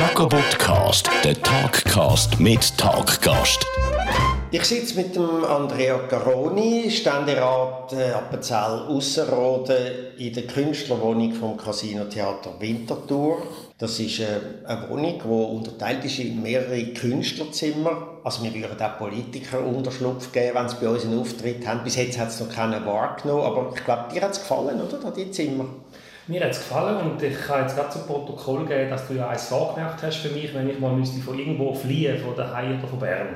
Jacobotcast, der Talkcast mit Talkgast. Ich sitze mit dem Andrea Caroni, Ständerat äh, Appenzell Ausserrhoden in der Künstlerwohnung vom Casino Theater Winterthur. Das ist äh, eine Wohnung, die unterteilt ist in mehrere Künstlerzimmer. Also wir würden auch Politiker Unterschlupf geben, wenn sie bei uns einen Auftritt haben. Bis jetzt hat es noch keinen wahrgenommen, aber ich glaube, dir hat es gefallen, oder, die Zimmer? Mir hat es gefallen und ich kann jetzt gerade zum Protokoll geben, dass du ja eins vorgemerkt hast für mich, wenn ich mal müsste von irgendwo fliehen, von daheim oder von Bern.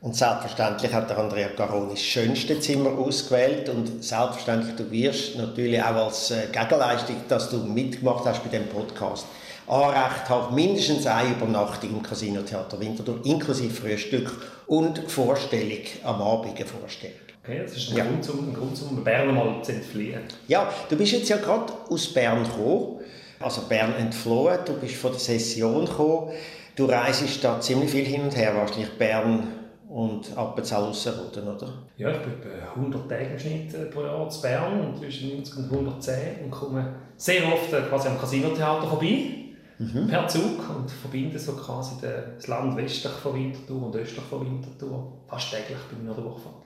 Und selbstverständlich hat der Andrea Caroni das schönste Zimmer ausgewählt und selbstverständlich du wirst natürlich auch als äh, Gegenleistung, dass du mitgemacht hast bei dem Podcast, Anrecht haben, mindestens eine Übernachtung im Casino Theater Winterthur, inklusive Frühstück und Vorstellung am Abend, eine Vorstellung. Okay, das ist ein ja. Grund, um, ein Grund, um Bern mal zu entfliehen. Ja, du bist jetzt ja gerade aus Bern gekommen, also Bern entflohen, du bist von der Session gekommen. Du reist da ziemlich viel hin und her, wahrscheinlich Bern und Appenzell Ausserrhoden, oder? Ja, ich bin etwa 100 Tage im Schnitt pro Jahr zu Bern und zwischen 90 und 110 und komme sehr oft äh, quasi am Casinotheater vorbei. Mhm. per Zug und verbinde so quasi das Land westlich von Winterthur und östlich von Winterthur. Fast täglich bin ich an der Durchfahrt.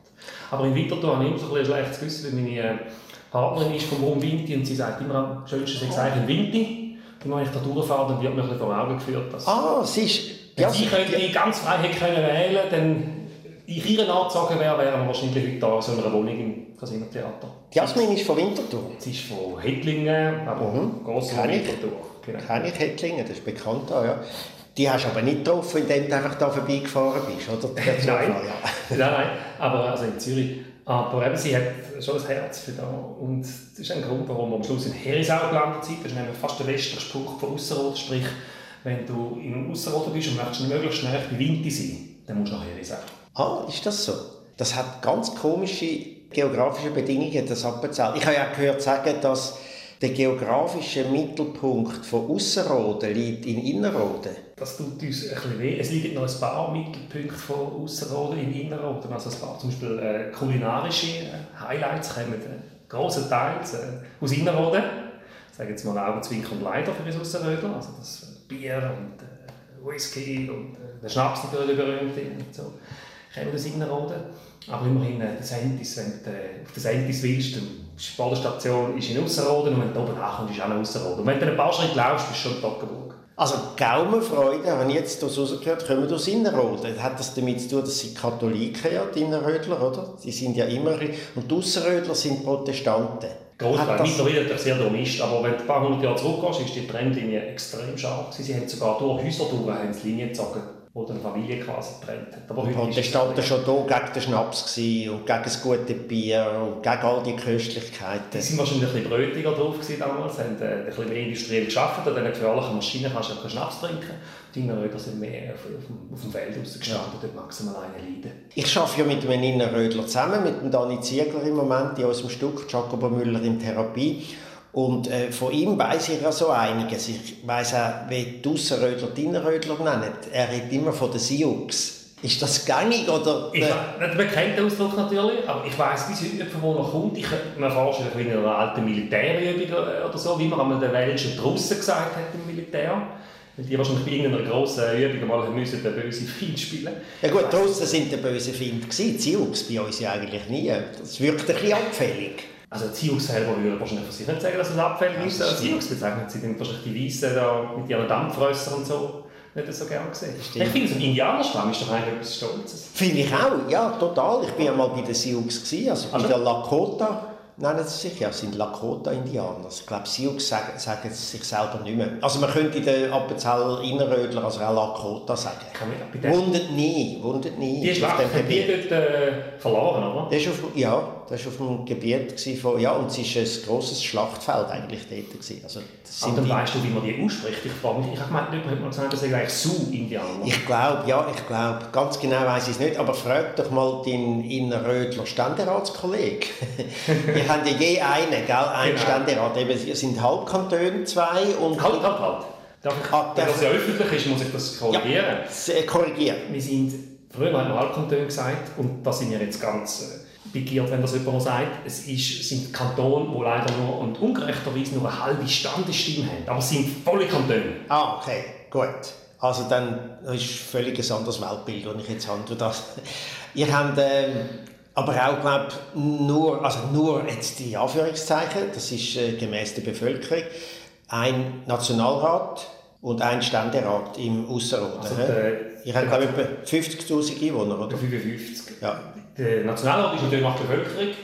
Aber in Winterthur habe ich immer so ein, schlechtes Gewissen, weil meine äh, Partnerin ist vom Rum Winti und sie sagt immer, am schönsten sei eigentlich in Winti. Und wenn ich da durchfahre, dann wird mir ein bisschen vor Augen geführt, dass ah, sie ist... Wenn ja, sie könnte ganz frei hätte können wählen dann ich ihre Anzage wäre, wären wir wahrscheinlich heute da in so einer Wohnung im Casino-Theater. Jasmin ist von Winterthur? Sie ist von Hettlingen, aber mhm. gross von Winterthur. Genau. Kenne ich Hettlingen, das ist bekannt. Ja. Die hast du aber nicht getroffen, indem du einfach da vorbeigefahren bist, oder? nein. Ja. nein, nein, aber also in Zürich. Aber eben, sie hat schon ein Herz für da. Und das ist ein Grund, warum wir am Schluss in Herisau gelandet sind. Das ist nämlich fast der westliche Punkt von Ausserrhoden. Sprich, wenn du in Ausserrhoden bist und möchtest möglichst schnell bei Winti sein, dann musst du nach Herisau. Ah, ist das so? Das hat ganz komische geografische Bedingungen, das Appenzell. Ich habe ja gehört sagen, dass der geografische Mittelpunkt von Ausserrhoden liegt in Innerrhoden. Das tut uns ein bisschen weh. Es liegen noch ein paar Mittelpunkte von Ausserrhoden in Innerrhoden. Also ein paar zum Beispiel äh, kulinarische äh, Highlights kommen äh, großenteils äh, aus Innerrhoden. Ich sage jetzt mal Augenzwinker und Leider für uns Ausserrhoder. Also das äh, Bier und äh, Whisky und äh, der Schnaps natürlich berühmt und so. Kommen aus Innerrhoden. Aber immerhin, äh, das Sentis, wenn du auf das Sentis willst, die Badestation ist in Ausserrhoden und wenn du oben ankommst, ist auch in Ausserrhoden. Und wenn du ein paar Schritte laufst, bist du schon in. Also Gaumenfreude, habe ich jetzt das rausgehört, kommen aus Innerrhoden. Hat das damit zu tun, dass sie Katholiken ja, die Innerrödler, oder? Die sind ja immer... Und die Ausserrödler sind Protestanten. Großteil. Mittlerweile natürlich sehr durchmischt, aber wenn du ein paar hundert Jahre zurückgehst, ist die Trendlinie extrem scharf. Sie haben sogar durch Häuser durch, haben Linien gezogen wo eine Familie quasi getrennt hat. Aber und er schon da gegen den Schnaps und gegen das gute Bier und gegen all die Köstlichkeiten. Die waren wahrscheinlich ein bisschen brötiger drauf damals, Sie haben äh, ein bisschen mehr industriell gearbeitet, an diesen gefährlichen Maschinen kannst du keinen Schnaps trinken. Die Innerröder sind mehr auf, auf, auf dem Feld rausgestanden, ja. dort maximal eine leiden. Ich arbeite ja mit einem Innerrödler zusammen, mit dem Dani Ziegler im Moment in unserem Stück, Jacobo Müller in Therapie. Und äh, von ihm weiß ich ja so einiges. Ich weiß auch, wie die Ausserrödler die Innerrödler nennen. Er redet immer von den Sioux. Ist das gängig oder? Ich, man kennt den Ausdruck natürlich, aber ich weiss bis heute nicht, von wo er kommt. Ich könnte mir vorstellen, von einer alten Militärübung oder so, wie man einmal den welschen Drussen gesagt hat im Militär. Weil die wahrscheinlich bei irgendeiner grossen Übung mal müssen den bösen Find spielen Ja gut, die Russen sind der böse Find gewesen. Die Sioux bei uns ja eigentlich nie. Das wirkt ein bisschen abfällig. Also Ziux selber würde wahrscheinlich von sich nicht sagen, dass es abfällig ist. Als Ziux bezeichnet sie dann wahrscheinlich die Weißen da mit ihren Dampfrössern und so nicht so gerne gesehen. Ich finde, so ein Indianerstamm ist doch eigentlich etwas Stolzes. Finde ich auch, ja, total. Ich war ja mal bei den Sioux, also bei also, der Lakota nennen sie sich ja, sind Lakota-Indianer. Ich glaube, Sioux sagen, sagen sich selber nicht mehr. Also man könnte den Appenzell Innerrödler also auch Lakota sagen. Wundert nie, wundert nie. Die Schlacht haben die dort äh, verloren, oder? Ist auf, ja, das war auf dem Gebiet von, ja, und es war ein grosses Schlachtfeld eigentlich dort. Gewesen. Also, das sind dann weißt du, wie man die ausspricht. Ich frage mich, ich habe gemeint, jemand hat gesagt, das sind eigentlich Sioux-Indianer. Ich glaube, ja, ich glaube. Ganz genau weiß ich es nicht, aber frag doch mal deinen Innerrödler Ständeratskollegen. Wir haben ja je einen, gell? Ein genau. Ständerat. Eben, sind Halbkantone, zwei. Und halt, halt, halt. Darf ich, ah, wenn das ja öffentlich ist, muss ich das korrigieren. Ja, korrigieren. Wir sind, früher haben wir Halbkantone gesagt, und da sind wir jetzt ganz begiert, wenn das jemand sagt. Es ist, sind Kantone, die leider nur und ungerechterweise nur eine halbe Standesstimme haben. Aber es sind volle Kantone. Ah, okay, gut. Also dann das ist völlig ein anderes Weltbild, das ich jetzt habe. Das. Ihr habt ähm, aber auch, glaube nur, also nur jetzt die Anführungszeichen, das ist äh, gemäß der Bevölkerung, ein Nationalrat und ein Ständerat im Ausserrhoden. Also Ihr habt, glaube ich, etwa 50'000 Einwohner, oder? 55. Ja. Der Nationalrat ist natürlich nach der Bevölkerung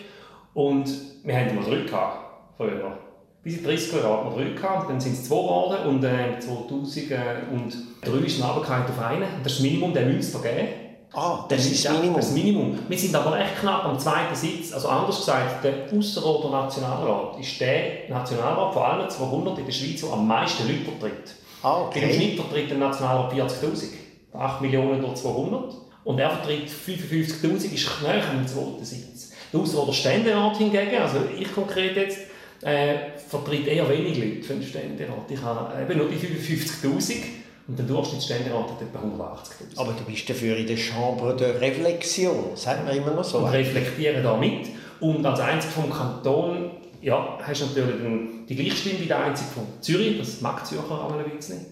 und wir haben immer drei gehabt, früher. Bis in 30 Jahren hatten wir drei gehabt, dann sind es zwei geworden und äh, 2003 ist es auf einen. Das ist das Minimum, der müsste vergeben. Ah, das, das ist das Minimum. das Minimum. Wir sind aber echt knapp am zweiten Sitz. Also anders gesagt, der Ausserrhoder Nationalrat ist der Nationalrat von allen 200 in der Schweiz, der am meisten Leute vertritt. Ah, okay. Im Schnitt vertritt der Nationalrat 40'000. 8 Millionen durch 200. Und er vertritt 55'000, ist näher am zweiten Sitz. Der Ausserrhoder Ständerat hingegen, also ich konkret jetzt, äh, vertritt eher wenig Leute für den Ständerat. Ich habe eben nur die 55'000 und der Durchschnittsständerat hat etwa 180'000. Aber du bist dafür in der Chambre de Reflexion, sagt man immer noch so. Und reflektieren da mit. Und als einzig vom Kanton ja, hast du natürlich die gleiche Stimme wie der einzige von Zürich, das mag Zürcher auch ein bisschen.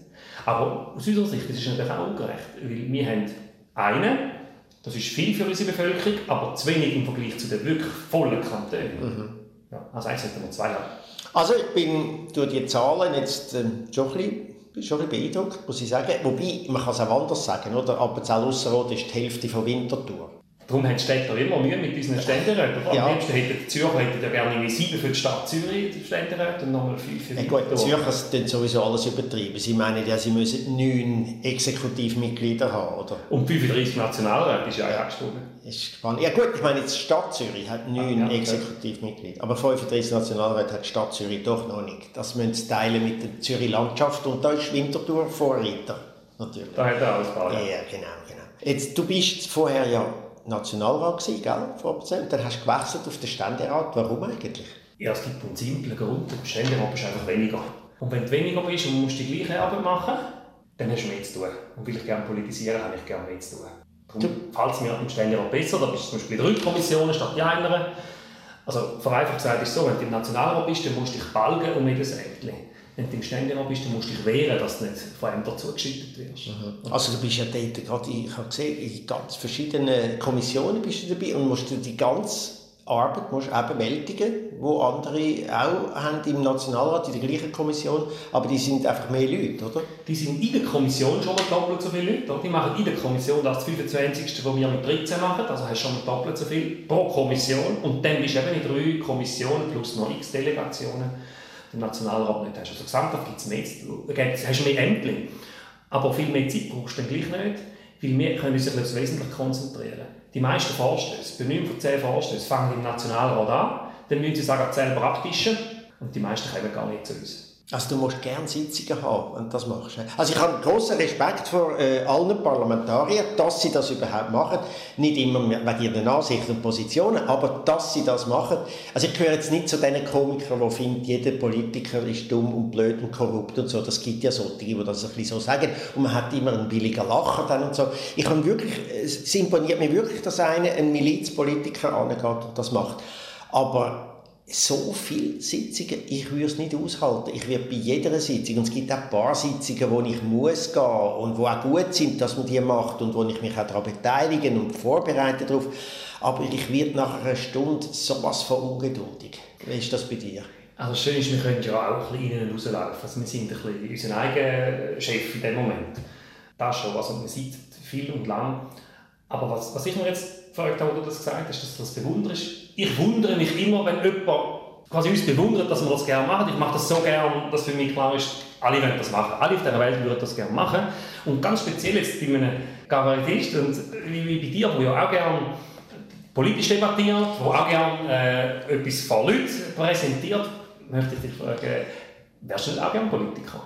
Aber aus unserer Sicht das ist natürlich auch ungerecht, weil wir haben einen, das ist viel für unsere Bevölkerung, aber zu wenig im Vergleich zu den wirklich vollen Kantonen. Mhm. Ja, also eigentlich sollten wir zwei haben. Also ich bin durch die Zahlen jetzt äh, schon ein bisschen bin schon ein bisschen beeindruckt, muss ich sagen. Wobei, man kann es auch anders sagen, oder? Appenzell-Ausserrhoden ist die Hälfte von Winterthur. Darum haben die Städte immer Mühe mit unseren Ständeräten. Ja. Am liebsten hätten Zürcher hätten ja gerne sieben für die Stadt Zürich, die Ständeräte, und nochmal fünf für die ja, gut, die Zürcher tun sowieso alles übertrieben. Sie meinen ja, sie müssen neun Exekutivmitglieder haben, oder? Und 35 Nationalräte ist ja auch gestorben. Ist spannend. Ja gut, ich meine, die Stadt Zürich hat neun ah, ja, Exekutivmitglieder, aber 35 Nationalräte hat die Stadt Zürich doch noch nicht. Das müssen sie teilen mit der Zürich Landschaft und da ist Winterthur Vorreiter, natürlich. Da hat er alles Ja, genau, genau. Jetzt, du bist vorher ja Nationalrat gewesen, gell, vor Und dann hast du gewechselt auf den Ständerat. Warum eigentlich? Ja, es gibt einen simplen Grund. Der Ständerat bist einfach weniger. Und wenn du weniger bist und musst die gleiche Arbeit machen, dann hast du mehr zu tun. Und weil ich gerne politisieren, habe ich gerne mehr zu tun. Darum fällt es mir im Ständerat besser. Da bist du zum Beispiel drei Kommissionen statt die einer. Also vereinfacht gesagt ist es so, wenn du im Nationalrat bist, dann musst du dich balgen um jedes Ämtchen wenn du im Ständerat bist, dann musst du dich wehren, dass du nicht von Ämtern zugeschüttet wirst. Mhm. Also du bist ja dort gerade, ich habe gesehen, in ganz verschiedenen Kommissionen bist du dabei und musst du die ganze Arbeit musst auch bewältigen, wo andere auch haben im Nationalrat, in der gleichen Kommission, aber die sind einfach mehr Leute, oder? Die sind in der Kommission schon mal doppelt so viele Leute. Oder? Die machen in der Kommission das 25. was wir mit 13 machen, also hast du schon mal doppelt so viel pro Kommission und dann bist du eben in drei Kommissionen plus noch x Delegationen im Nationalrat nicht hast. Also gesamthaft gibt es mehr, du hast mehr Ämter. Aber viel mehr Zeit brauchst du dann gleich nicht, weil wir können uns auf wesentlich konzentrieren. Die meisten Vorstöße, bei 9 von 10 Vorstößen, fangen im Nationalrat an, dann müssen sie sagen, selber abtischen und die meisten kommen gar nicht zu uns. Also du musst gerne Sitzungen haben, du das machst. Also ich habe großen Respekt vor äh, allen Parlamentariern, dass sie das überhaupt machen. Nicht immer wegen ihren Ansichten und Positionen, aber dass sie das machen. Also ich gehöre jetzt nicht zu den Komikern, die finden, jeder Politiker ist dumm und blöd und korrupt und so. Das gibt ja solche, die das ein bisschen so sagen. Und man hat immer einen billigen Lacher dann und so. Ich habe wirklich, es imponiert mir wirklich, dass einer, ein Milizpolitiker angeht und das macht. Aber so viele Sitzungen, ich würde es nicht aushalten. Ich werde bei jeder Sitzung, und es gibt auch ein paar Sitzungen, wo ich muss gehen und wo auch gut sind, dass man die macht und wo ich mich auch daran beteilige und vorbereite darauf. Aber ich werde nach einer Stunde sowas von ungeduldig. Wie ist das bei dir? Also schön ist, wir können ja auch ein bisschen innen rauslaufen. Also wir sind ein bisschen unser eigener Chef in dem Moment. Das schon. Also man sieht viel und lang. Aber was, was ich mir jetzt gefragt habe, wo du das gesagt hast, dass du das bewunderst, ich wundere mich immer, wenn jemand quasi uns bewundert, dass wir das gerne machen. Ich mache das so gerne, dass für mich klar ist, alle wollen das machen. Alle auf dieser Welt würden das gerne machen. Und ganz speziell jetzt bei einem Kabarettist, und wie, bei dir, der ja auch gerne politisch debattiert, der auch gerne äh, etwas vor Leuten präsentiert, möchte ich dich fragen, wärst du nicht auch gerne Politiker?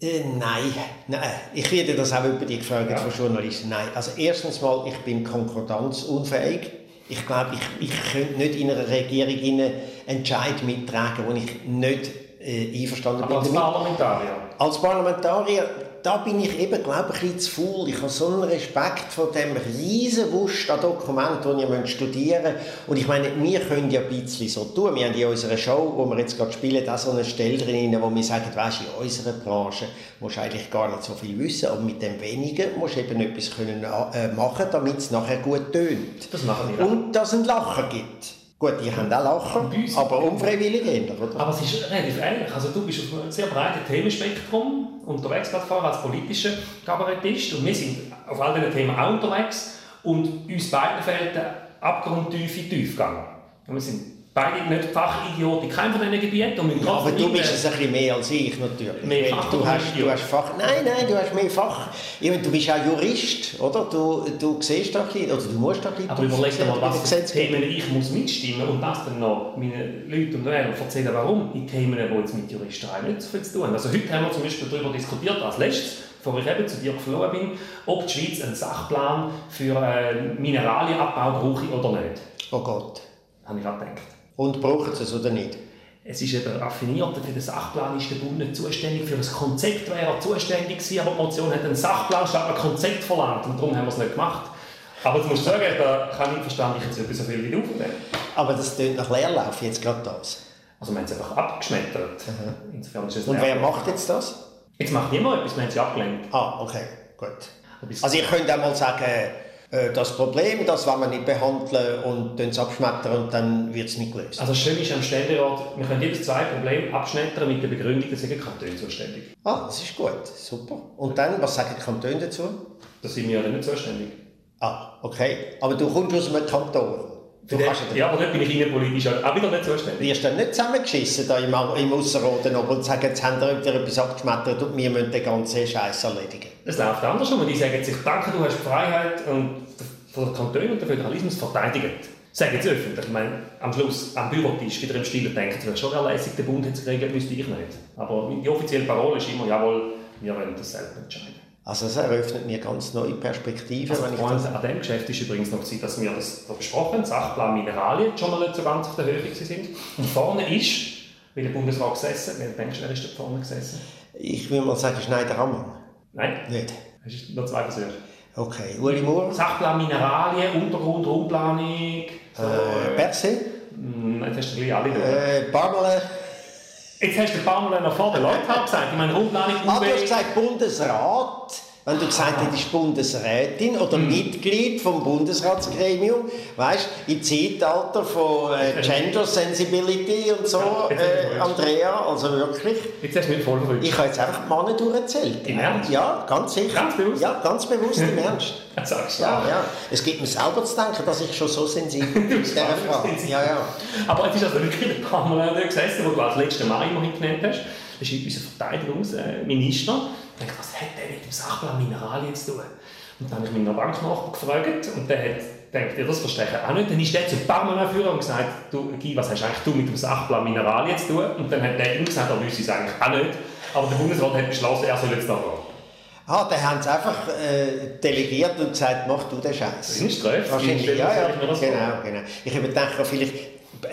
Äh, nein, nein, ich werde das auch über die gefragt ja. von Journalisten. Nein, also erstens mal, ich bin konkordanzunfähig. Ich glaube, ich, ich könnte nicht in einer Regierung einen Entscheid mittragen, wo ich nicht äh, einverstanden Aber bin. als Parlamentarier? Als Parlamentarier, da bin ich eben, glaube ich, ein bisschen zu faul. Ich habe so einen Respekt vor dem riesen Wust an Dokumenten, die ihr studieren müsst. Und ich meine, wir können ja ein bisschen so tun. Wir haben in unserer Show, wo wir jetzt gerade spielen, auch so eine Stelle drin, wo wir sagen, weißt, in unserer Branche musst du eigentlich gar nicht so viel wissen, aber mit dem Wenigen musst du eben etwas können, äh, machen, damit es nachher gut tönt. Das machen wir auch. Und dass es einen Lacher gibt. Gut, die haben auch Lachen, aber unfreiwillig eher, oder? Aber es ist relativ ähnlich. Also du bist auf einem sehr breiten Themenspektrum unterwegs als politischer Kabarettist und wir sind auf all diesen Themen auch unterwegs und uns beiden fehlt der abgrundtiefe Tiefgang. Wir sind beide nicht Fachidioten in keinem von diesen Gebieten. Und ja, aber du bist es ein bisschen mehr als ich natürlich. Mehr Fach du, hast, du hast Fach... Nein, nein, du hast mehr Fach. Ich meine, du bist auch Jurist, oder? Du, du siehst da ein bisschen, oder du musst da ein. Aber überleg dir mal, was für Themen ich muss mitstimmen und das dann noch meinen Leuten und Wählern erzählen, warum in Themen, die jetzt mit Juristerei nicht so viel zu tun haben. Also heute haben wir zum Beispiel darüber diskutiert, als letztes, bevor ich eben zu dir geflogen bin, ob die Schweiz einen Sachplan für äh, Mineralienabbau brauche oder nicht. Oh Gott. Habe ich auch gedacht. Und brauchen sie es oder nicht? Es ist eben raffiniert, für den Sachplan ist der Bund nicht zuständig. Für ein Konzept wäre er zuständig gewesen, aber die Motion hat einen Sachplan statt ein Konzept verlangt und darum haben wir es nicht gemacht. Aber jetzt musst du sagen, da kann ich verstehen, ich jetzt etwas so viel wie du von dem. Aber das klingt nach Leerlauf, jetzt gerade das. Also wir haben es einfach abgeschmettert. Mhm. Insofern ist es Und wer macht jetzt das? Jetzt macht niemand etwas, wir haben sie abgelehnt. Ah, okay, gut. Also ich könnte auch mal sagen, das Problem, das wollen wir nicht behandeln und es abschmettern und dann wird es nicht gelöst. Also schön ist am Ständerat, wir können jedes zwei Probleme abschmettern mit der Begründung, dass die Kantone zuständig Ah, das ist gut, super. Und dann, was sagen die Kantone dazu? Da sind wir ja nicht zuständig. Ah, okay. Aber du kommst aus einem Kanton. Du den, ja, aber dort bin ich innenpolitisch auch wieder nicht zuständig. Wirst du nicht zusammengeschissen da im, im Ausserrhoden und sagen, jetzt haben wir wieder etwas abgeschmettert und wir müssen den ganzen Scheiß erledigen? Es läuft andersrum und die sagen sich, danke, du hast Freiheit und der Kanton und der Föderalismus verteidigt. Sagen sie öffentlich. Ich meine, am Schluss, am Bürotisch, wieder im Stil denken, es wäre schon lässig, den Bund zu kriegen, müsste ich nicht. Aber die offizielle Parole ist immer, jawohl, wir wollen das selber entscheiden. Also es eröffnet mir ganz neue Perspektiven. Also das an dem Geschäft ist übrigens noch dass wir das da besprochen haben, Sachplan Mineralien, schon mal nicht so ganz auf der Höhe sind. Und vorne ist, wie der Bundesrat gesessen, wer denkst du, wer ist da vorne gesessen? Ich würde mal sagen Schneider-Ammann. Nein. Nicht? Das ist noch zwei Versuche. Okay, Uli Moore? Sachplan Mineralien, Untergrund, Raumplanung. So, äh, Berse? Hm, jetzt hast du gleich alle Äh, Barmele? Jetzt hast du Pamela noch vor den Leuten gesagt. Ich meine, Rundplanung, Ah, du hast gesagt Bundesrat. Wenn du gesagt hättest, Bundesrätin oder mm. Mitglied vom Bundesratsgremium, weißt im Zeitalter von äh, Gender Sensibility und so, äh, Andrea, also wirklich. Jetzt hast du mich voll verrückt. Ich habe jetzt einfach die Männer durchgezählt. Im Ernst? Ja, ganz sicher. Ganz bewusst? Ja, ganz bewusst im Ernst. Sagst du ja, ja. Es gibt mir selber zu denken, dass ich schon so sensibel bin. ja, ja. Aber es ist also wirklich der Pamela gesessen, wo du als letzten Mal immerhin genannt hast. Das ist unser Verteidigungsminister. Ich dachte, was hat der mit dem Sachplan Mineralien zu tun? Und dann habe ich meinen Banknachbar gefragt und der hat gedacht, ja, das verstehe ich auch nicht. Dann ist der zu Parma führen und gesagt, du, Guy, was hast eigentlich du mit dem Sachplan Mineralien zu tun? Und dann hat der ihm gesagt, er wüsste es eigentlich auch nicht. Aber der Bundesrat hat beschlossen, er soll jetzt da ran. Ah, dann haben sie einfach äh, delegiert und gesagt, mach du den Scheiß. Das ist Ströf. Wahrscheinlich, ja, ja, genau, genau. Ich habe gedacht, vielleicht,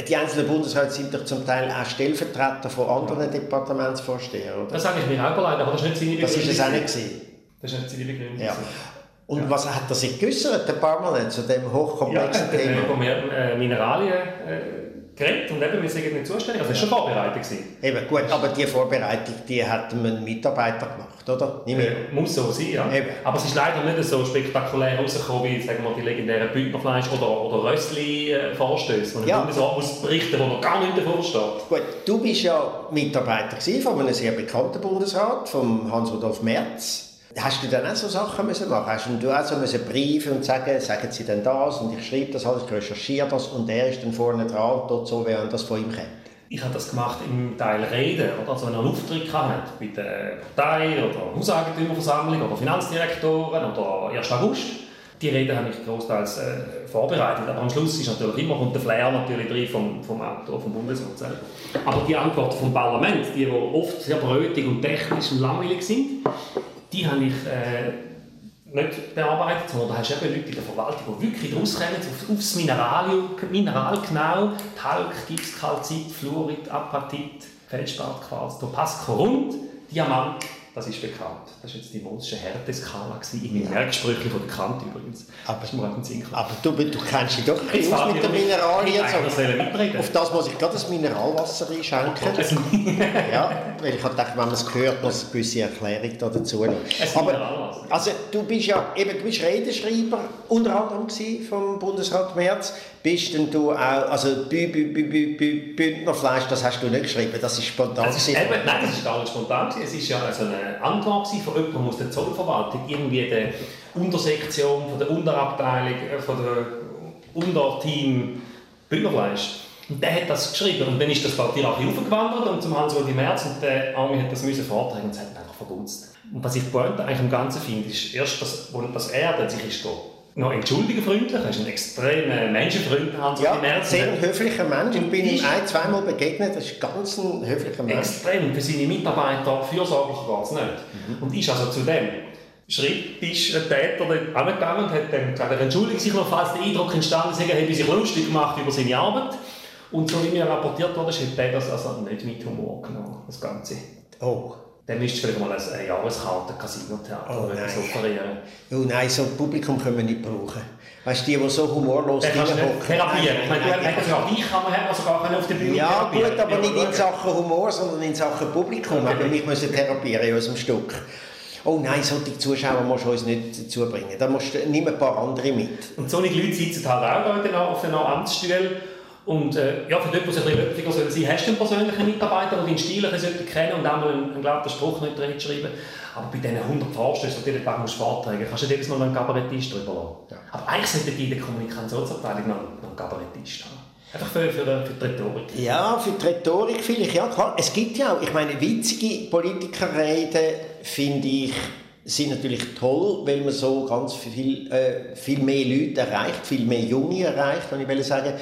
die einzelnen Bundesräte sind doch zum Teil auch Stellvertreter von anderen Departementsvorstehern, oder? Das habe ich mir auch überlegt, aber das ist nicht seine. Das ist es auch nicht gewesen. Das ist nicht seine Begründung. Ja. Und ja. was hat er sich geäußert, der Barmanet, zu dem hochkomplexen ja, Thema? über äh, Mineralien äh, geredet und eben, wir sind nicht zuständig. Also, das war schon vorbereitet. Gewesen. Eben, gut, aber die Vorbereitung, die hat ein Mitarbeiter gemacht, oder? Äh, muss so sein, ja. Eben. Aber es ist leider nicht so spektakulär rausgekommen, wie sagen wir, die legendären Bündnerfleisch- oder, oder Rössli-Vorstöße, wo ja. so muss berichten, wo noch gar nicht davor steht. Gut, du bist ja Mitarbeiter von einem sehr bekannten Bundesrat, von Hans-Rudolf Merz. Hast du dann auch so Sachen müssen machen? Hast du auch so müssen Briefe und sagen, sagen Sie denn das und ich schreibe das alles, ich recherchiere das und er ist dann vorne dran und dort so, während das von ihm kennt? Ich habe das gemacht im Teil Reden, oder? also wenn er einen Auftritt hatte, bei der Partei oder Hauseigentümerversammlung oder Finanzdirektoren oder 1. August. Die Reden habe ich großteils äh, vorbereitet, aber am Schluss ist natürlich immer kommt der Flair natürlich drin vom, vom Autor, vom Bundesrat selber. Aber die Antworten vom Parlament, die, die oft sehr brötig und technisch und langweilig sind, die habe ich äh, nicht bearbeitet, sondern da hast du eben Leute in der Verwaltung, die wirklich rauskommen, auf, aufs Mineral, Mineral genau, Talg, Gips, Kalzit, Fluorid, Apatit, Feldspat, Quarz, Topaz, Korund, Diamant Das ist bekannt. Das war jetzt die Mosche Härteskala in meinen ja. Merksprüchen von der Kant übrigens. Aber, aber du, du kennst dich doch bisschen aus mit den Mineralien. So. Auf das muss ich gerade das Mineralwasser einschenken. ja, weil ich habe gedacht, wenn man es hört, muss eine gewisse Erklärung da dazu noch. Aber, also du bist ja eben, du bist Redenschreiber unter anderem vom Bundesrat Merz. Bist denn du auch, also Bündnerfleisch, das hast du nicht geschrieben, das ist spontan. Das ist eben, nein, das ist nicht spontan. Es ist ja also eine Antwort von jemandem aus der Zollverwaltung, irgendwie der Untersektion, von der Unterabteilung, äh, von der Unterteam Bündnerfleisch. Und der hat das geschrieben. Und dann ist das die Archiv aufgewandert und zum Hans-Uli Merz und der Armin hat das müssen vortragen und es hat einfach vergunzt. Und was ich Pointe eigentlich im Ganzen finde, ist erst, dass, dass er dann sich ist noch entschuldigen freundlich, er ist ein extrem Menschenfreund, Hans-Uli ja, Merz. sehr höflicher Mensch. Ich bin ihm ein-, zweimal begegnet, das ist ganz ein höflicher Mensch. Extrem, für seine Mitarbeiter fürsorglich war es nicht. Mhm. Und ist also zu dem Schritt ist ein Täter angegangen und hat dann gesagt, er entschuldigt sich noch, falls der Eindruck entstanden ist, er hätte sich lustig gemacht über seine Arbeit. Und so wie mir rapportiert wurde, hat er das also nicht mit Humor genommen, das Ganze. Oh. Dann müsstest du vielleicht mal eine Jahreskarte Casino-Theater oh, offerieren. Oh nein, so ein Publikum können wir nicht brauchen. Weißt du, die, die so humorlos sind. Therapieren. Ich meine, ich kann man sogar auf der Bühne Ja, gut, aber nicht in Sachen Humor, sondern in Sachen Publikum. Okay. Aber wir müssen therapieren in unserem Stück. Oh nein, solche Zuschauer musst du uns nicht dazu bringen. Da musst du, nimm ein paar andere mit. Und solche Leute sitzen halt auch auf den Amtsstühlen und äh, ja, für dort, wo es ein bisschen soll sein, hast du einen persönlichen Mitarbeiter, der deinen Stil ein kennen und auch einen, einen glatten Spruch nicht drin schreiben. Aber bei diesen 100 Vorstößen, die du jeden Tag musst vortragen kannst du jedes Mal einen Kabarettist drüber lassen. Ja. Aber eigentlich sollte die in der Kommunikationsabteilung noch, noch einen Kabarettist haben. Einfach für, für, für, die Rhetorik. Ja, für die Rhetorik vielleicht, ja klar. Es gibt ja auch, ich meine, witzige Politikerreden finde ich sind natürlich toll, weil man so ganz viel, äh, viel mehr Leute erreicht, viel mehr Junge erreicht, wenn ich will sagen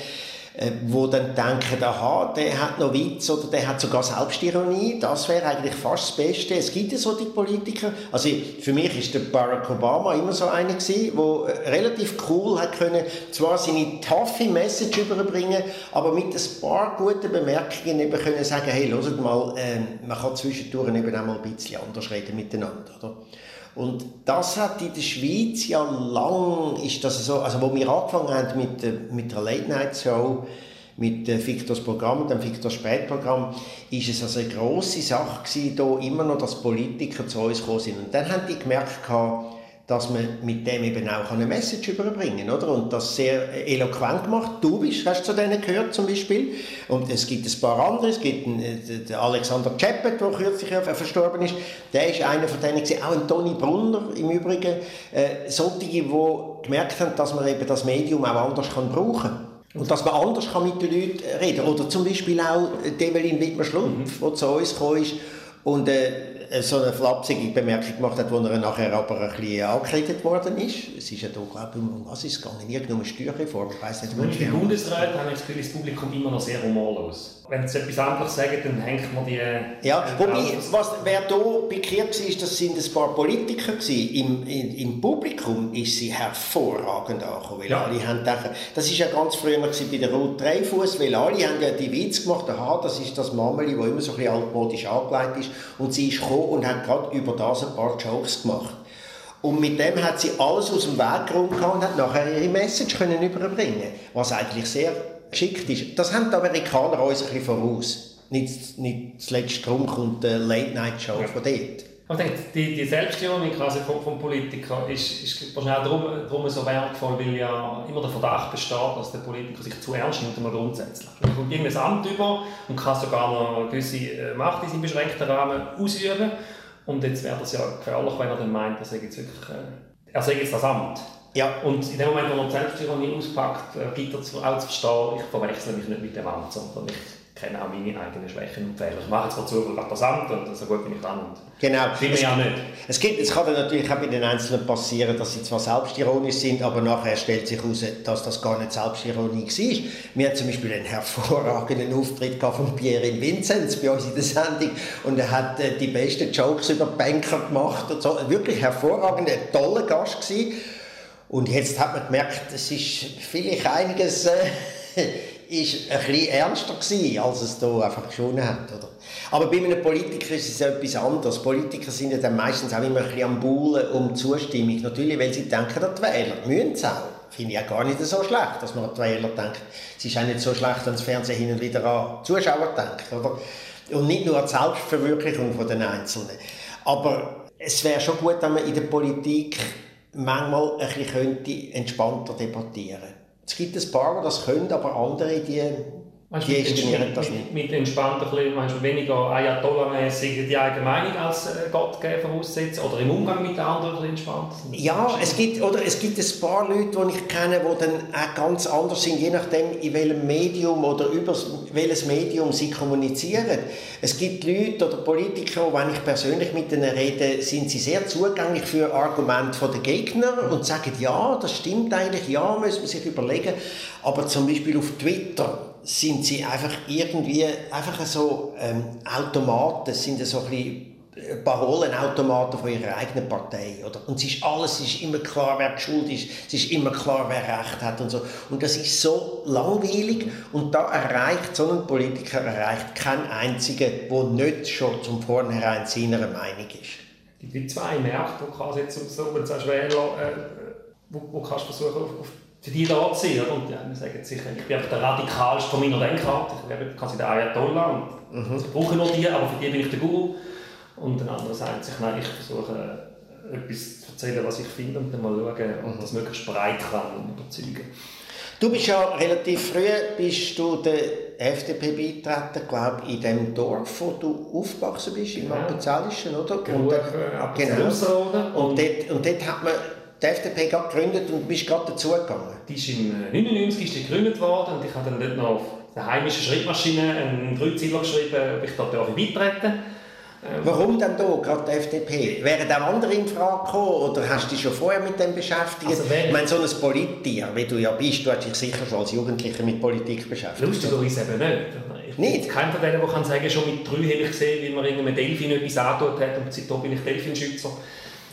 äh, wo dann denken, aha, der hat noch Witz oder der hat sogar Selbstironie, das wäre eigentlich fast das Beste. Es gibt ja solche Politiker, also für mich ist der Barack Obama immer so einer gewesen, der relativ cool hat können, zwar seine taffe Message überbringen, aber mit ein paar guten Bemerkungen eben können sagen, hey, hört mal, äh, man kann zwischendurch eben auch mal ein bisschen anders reden miteinander, oder? Und das hat in der Schweiz ja lang, ist das so, also wo wir angefangen haben mit, der, mit der Late Night Show, mit Victors Programm, dem Victors Spätprogramm, ist es also eine grosse Sache gewesen, da immer noch, dass Politiker zu uns gekommen sind. Und dann haben die gemerkt, dass man mit dem eben auch eine Message überbringen kann, oder? Und das sehr eloquent gemacht. Du bist, hast zu denen gehört zum Beispiel. Und es gibt ein paar andere. Es gibt einen, den Alexander Czepet, der kürzlich verstorben ist. Der ist einer von denen gewesen. Auch ein Toni Brunner im Übrigen. Äh, solche, die gemerkt haben, dass man eben das Medium auch anders kann brauchen kann. Und dass man anders kann mit den Leuten reden kann. Oder zum Beispiel auch Develin Wittmer-Schlumpf, mhm. der zu uns gekommen ist und äh, so eine flapsige Bemerkung gemacht hat, wo er nachher aber ein bisschen angekreidet worden ist. Es ist ja da, glaube ich, um was ist es gegangen? Irgendeine Steuerreform, ich weiß nicht. Und die Bundesräte haben das Gefühl, das Publikum immer noch sehr humorlos wenn sie etwas anderes sagen, dann hängt man die... Ja, wobei, was, wer hier bekehrt war, das sind ein paar Politiker gewesen. Im, in, Im Publikum ist sie hervorragend angekommen, weil ja. alle haben gedacht, das ist ja ganz früher bei der Ruth Dreifuss, weil alle haben ja die Witz gemacht, aha, das ist das Mammeli, das immer so ein bisschen altmodisch angelegt ist und sie ist gekommen und hat gerade über das ein paar Jokes gemacht. Und mit dem hat sie alles aus dem Weg geräumt und hat nachher ihre Message können überbringen was eigentlich sehr geschickt ist. Das haben die Amerikaner uns ein bisschen voraus. Nicht, nicht zuletzt darum kommt die Late-Night-Show ja. von dort. Ich denke, die, die Selbstironie quasi vom, vom Politiker ist, ist wahrscheinlich darum, darum so wertvoll, weil ja immer der Verdacht besteht, dass der Politiker sich zu ernst nimmt, einmal grundsätzlich. Er kommt irgendein Amt über und kann sogar noch eine gewisse äh, Macht in seinem beschränkten Rahmen ausüben. Und jetzt wäre das ja gefährlich, wenn er dann meint, dass er jetzt wirklich, äh, er sei jetzt das Amt. Ja. Und in dem Moment, wo man die Selbstironie auspackt, äh, gibt er auch zu verstehen, ich verwechsel mich nicht mit dem Amt, sondern ich kenne auch meine eigenen Schwächen und Fehler. Ich mache jetzt dazu gerade das Amt und so gut bin ich kann. Genau. Finde ich ja nicht. Es, gibt, es kann dann natürlich auch bei den Einzelnen passieren, dass sie zwar selbstironisch sind, aber nachher stellt sich heraus, dass das gar nicht Selbstironie war. Wir hatten zum Beispiel einen hervorragenden Auftritt von Pierre in Vinzenz bei uns in der Sendung und er hat äh, die besten Jokes über Banker gemacht und so. Wirklich hervorragend, ein toller Gast gewesen. Und jetzt hat man gemerkt, es ist vielleicht einiges äh, ist ein bisschen ernster gewesen, als es hier einfach geschonen hat. Oder? Aber bei einem Politiker ist es etwas anderes. Politiker sind ja dann meistens auch immer ein bisschen am Buhlen um Zustimmung. Natürlich, weil sie denken, die Wähler müssen es auch. Finde ich auch gar nicht so schlecht, dass man an die Wähler denkt. Es ist auch nicht so schlecht, wenn das Fernsehen hin und wieder an Zuschauer denkt. Oder? Und nicht nur an die Selbstverwirklichung der Einzelnen. Aber es wäre schon gut, wenn man in der Politik manchmal ein bisschen entspannter debattieren könnte. Es gibt ein paar, die das können, aber andere, die Weißt, die mit, das nicht. Mit, mit entspannt ein bisschen, weniger Ayatollah-mäßig die eigene Meinung als äh, Gott voraussetzen oder im Umgang mit anderen entspannt? Ja, es gibt, oder es gibt ein paar Leute, die ich kenne, die dann auch ganz anders sind, je nachdem, in welchem Medium oder über welches Medium sie kommunizieren. Es gibt Leute oder Politiker, wenn ich persönlich mit ihnen rede, sind sie sehr zugänglich für Argumente der Gegner und sagen, ja, das stimmt eigentlich, ja, muss man sich überlegen. Aber zum Beispiel auf Twitter sind sie einfach irgendwie einfach so ähm, Automaten, sind so ein bisschen Parolenautomaten von ihrer eigenen Partei. Oder? Und es ist alles, es ist immer klar, wer schuld ist, es ist immer klar, wer Recht hat und so. Und das ist so langweilig und da erreicht so ein Politiker erreicht keinen einzigen, der nicht schon zum Vornherein seiner Meinung ist. Die zwei Märkte, die quasi jetzt so, du Wähler, äh, wo, wo kannst versuchen, auf, auf für die da zu sein. Und ja, wir sagen sicher, ich bin der radikalste von meiner Denkart. Ich bin quasi der Ayatollah und mhm. ich brauche nur die, aber für die bin ich der Guru. Und ein anderer sagt sich, nein, ich versuche äh, etwas zu erzählen, was ich finde und dann mal schauen, ob das möglichst breit kann überzeugen. Du bist ja relativ früh bist du der FDP beitreten, glaube in dem Dorf, wo du aufgewachsen bist, im ja. Appenzellischen, oder? Genau, und, äh, genau. Und, dort, und dort hat man die FDP gegründet und bist gerade dazugegangen? Die ist im 1999 äh, gegründet worden und ich habe dann dort noch auf der heimischen Schreibmaschine einen Dreizeiler geschrieben, ob ich dort beitreten ähm, Warum denn da gerade die FDP? Wären auch andere in Frage gekommen oder hast du dich schon vorher mit dem beschäftigt? Also ich meine, so ein Politier, wie du ja bist, du hast dich sicher schon als Jugendlicher mit Politik beschäftigt. Lustigerweise eben nicht. Ich nicht? Kein von denen, der kann sagen, schon mit drei habe ich gesehen, wie man irgendeinem Delfin etwas angetan hat und seitdem bin ich Delfinschützer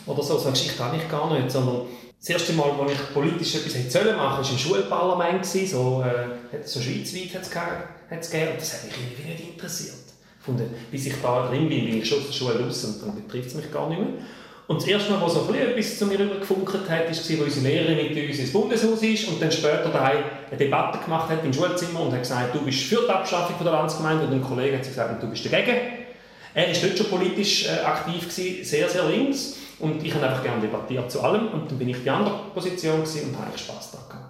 oder so. So eine Geschichte habe ich gar nicht, sondern das erste Mal, als ich politisch etwas machen sollen, war im Schulparlament. So, äh, so schweizweit hat es gegeben. Und das hat mich irgendwie nicht interessiert. Von bis ich da drin bin, bin ich schon aus der Schule raus und dann betrifft es mich gar nicht mehr. Und das erste Mal, wo so etwas zu mir gefunkelt hat, war, als unsere Lehrerin mit uns ins Bundeshaus ist und dann später eine Debatte gemacht hat im Schulzimmer und hat gesagt, du bist für die Abschaffung der Landsgemeinde und ein Kollege hat gesagt, du bist dagegen. Er war dort schon politisch äh, aktiv, gewesen, sehr, sehr links. Und ich habe einfach gerne debattiert zu allem. Und dann bin ich die andere Position und habe Spass daran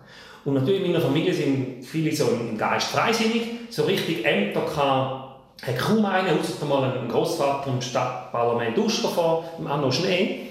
Und natürlich in meiner Familie sind viele so im Geist freisinnig. So richtig Ämter kann hat kaum einen, außer mal ein Großvater im Stadtparlament Uster im Anno Schnee.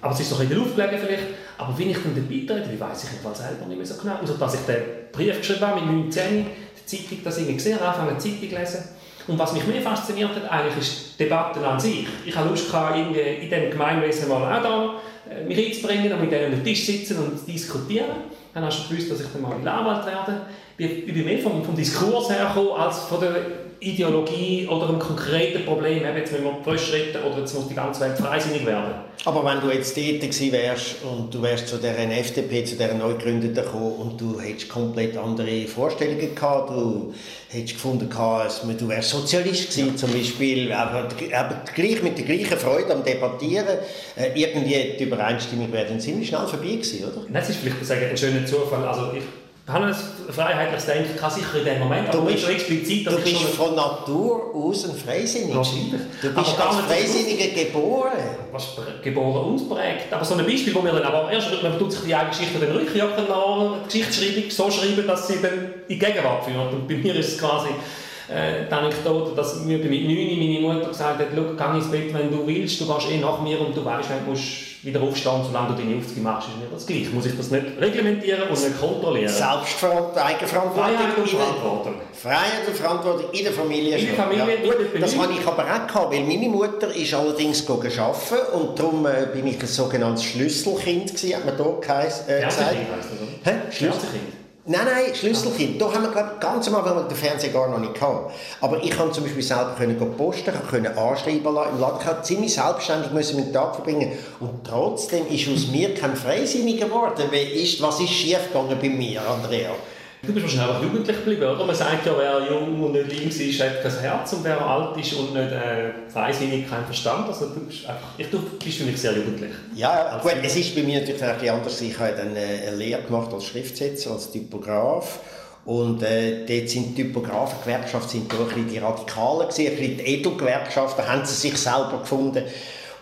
Aber es ist so in der Luft gelegen vielleicht. Aber wenn ich dann dabei trete, wie weiß ich nicht selber nicht mehr so genau. Also, dass ich den Brief geschrieben habe mit 19, die Zeitung, dass ich gesehen habe, angefangen, Zeitung lesen. Und was mich mehr fasziniert hat, eigentlich ist die Debatte an sich. Ich hatte Lust, irgendwie in diesem Gemeinwesen mal auch da äh, mich einzubringen und mit denen an den Tisch sitzen und diskutieren. Dann hast du gewusst, dass ich dann mal Anwalt werde. Ich bin mehr vom, vom Diskurs hergekommen, als von der Ideologie oder einem konkreten Problem, eben jetzt müssen wir Frösche retten oder jetzt muss die ganze Welt freisinnig werden. Aber wenn du jetzt dort gewesen wärst und du wärst zu der FDP, zu der neu gegründeten gekommen und du hättest komplett andere Vorstellungen gehabt, du hättest gefunden, du wärst Sozialist gewesen ja. zum Beispiel, aber, aber gleich mit der gleichen Freude am Debattieren, äh, irgendwie die Übereinstimmung wäre dann ziemlich schnell vorbei gewesen, oder? Das ist vielleicht ein schöner Zufall. Also ich Hannes, freiheitliches Denken kann sicher in dem Moment, aber du bist, explizit, du bist von Natur aus ein Freisinniger. Du bist aber als Freisinniger geboren. Was geboren und prägt. Aber so ein Beispiel, wo wir dann aber erst, man tut sich die eigene Geschichte dann rückjagen nach Geschichtsschreibung so schreiben, dass sie dann in die Gegenwart führt. Und bei mir ist es quasi äh, die Anekdote, dass mir mit 9 meine Mutter gesagt hat, geh ins Bett, wenn du willst, du gehst eh nach mir und du weißt, wenn du musst wieder aufstehen, solange du deine Aufzüge machst, ist mir das gleich. Muss ich das nicht reglementieren und nicht kontrollieren? Selbstverantwortung, Eigenverantwortung. Freiheit und Verantwortung. Freiheit und Verantwortung in der Familie. In der Familie, ja. Gut, das habe ich aber auch gehabt, weil meine Mutter ist allerdings arbeiten und darum äh, bin ich ein sogenanntes Schlüsselkind gewesen, hat man hier geheißen, äh, gesagt. Schlüsselkind. Nein, nein, Schlüsselkind. Da haben wir glaub, ganz am Anfang den Fernseher gar noch nicht gehabt. Aber ich konnte zum Beispiel selber können posten, können anschreiben lassen im Laden. Musste ziemlich selbstständig müssen den Tag verbringen. Und trotzdem ist aus mir kein Freisinniger geworden. Was ist schiefgegangen bei mir, Andrea? Du bist wahrscheinlich einfach jugendlich geblieben, oder? Man sagt ja, wer jung und nicht links ist, hat kein Herz und wer alt ist und nicht äh, feinsinnig, kein Verstand. Also du bist, einfach, ich, du bist für mich sehr jugendlich. Ja, gut, es ist bei mir natürlich ein bisschen anders. Ich habe dann äh, eine Lehre gemacht als Schriftsetzer, als Typograf. Und äh, dort sind die Typografen-Gewerkschaften sind da ein bisschen die Radikalen gewesen, ein bisschen die Edelgewerkschaften, haben sie sich selber gefunden.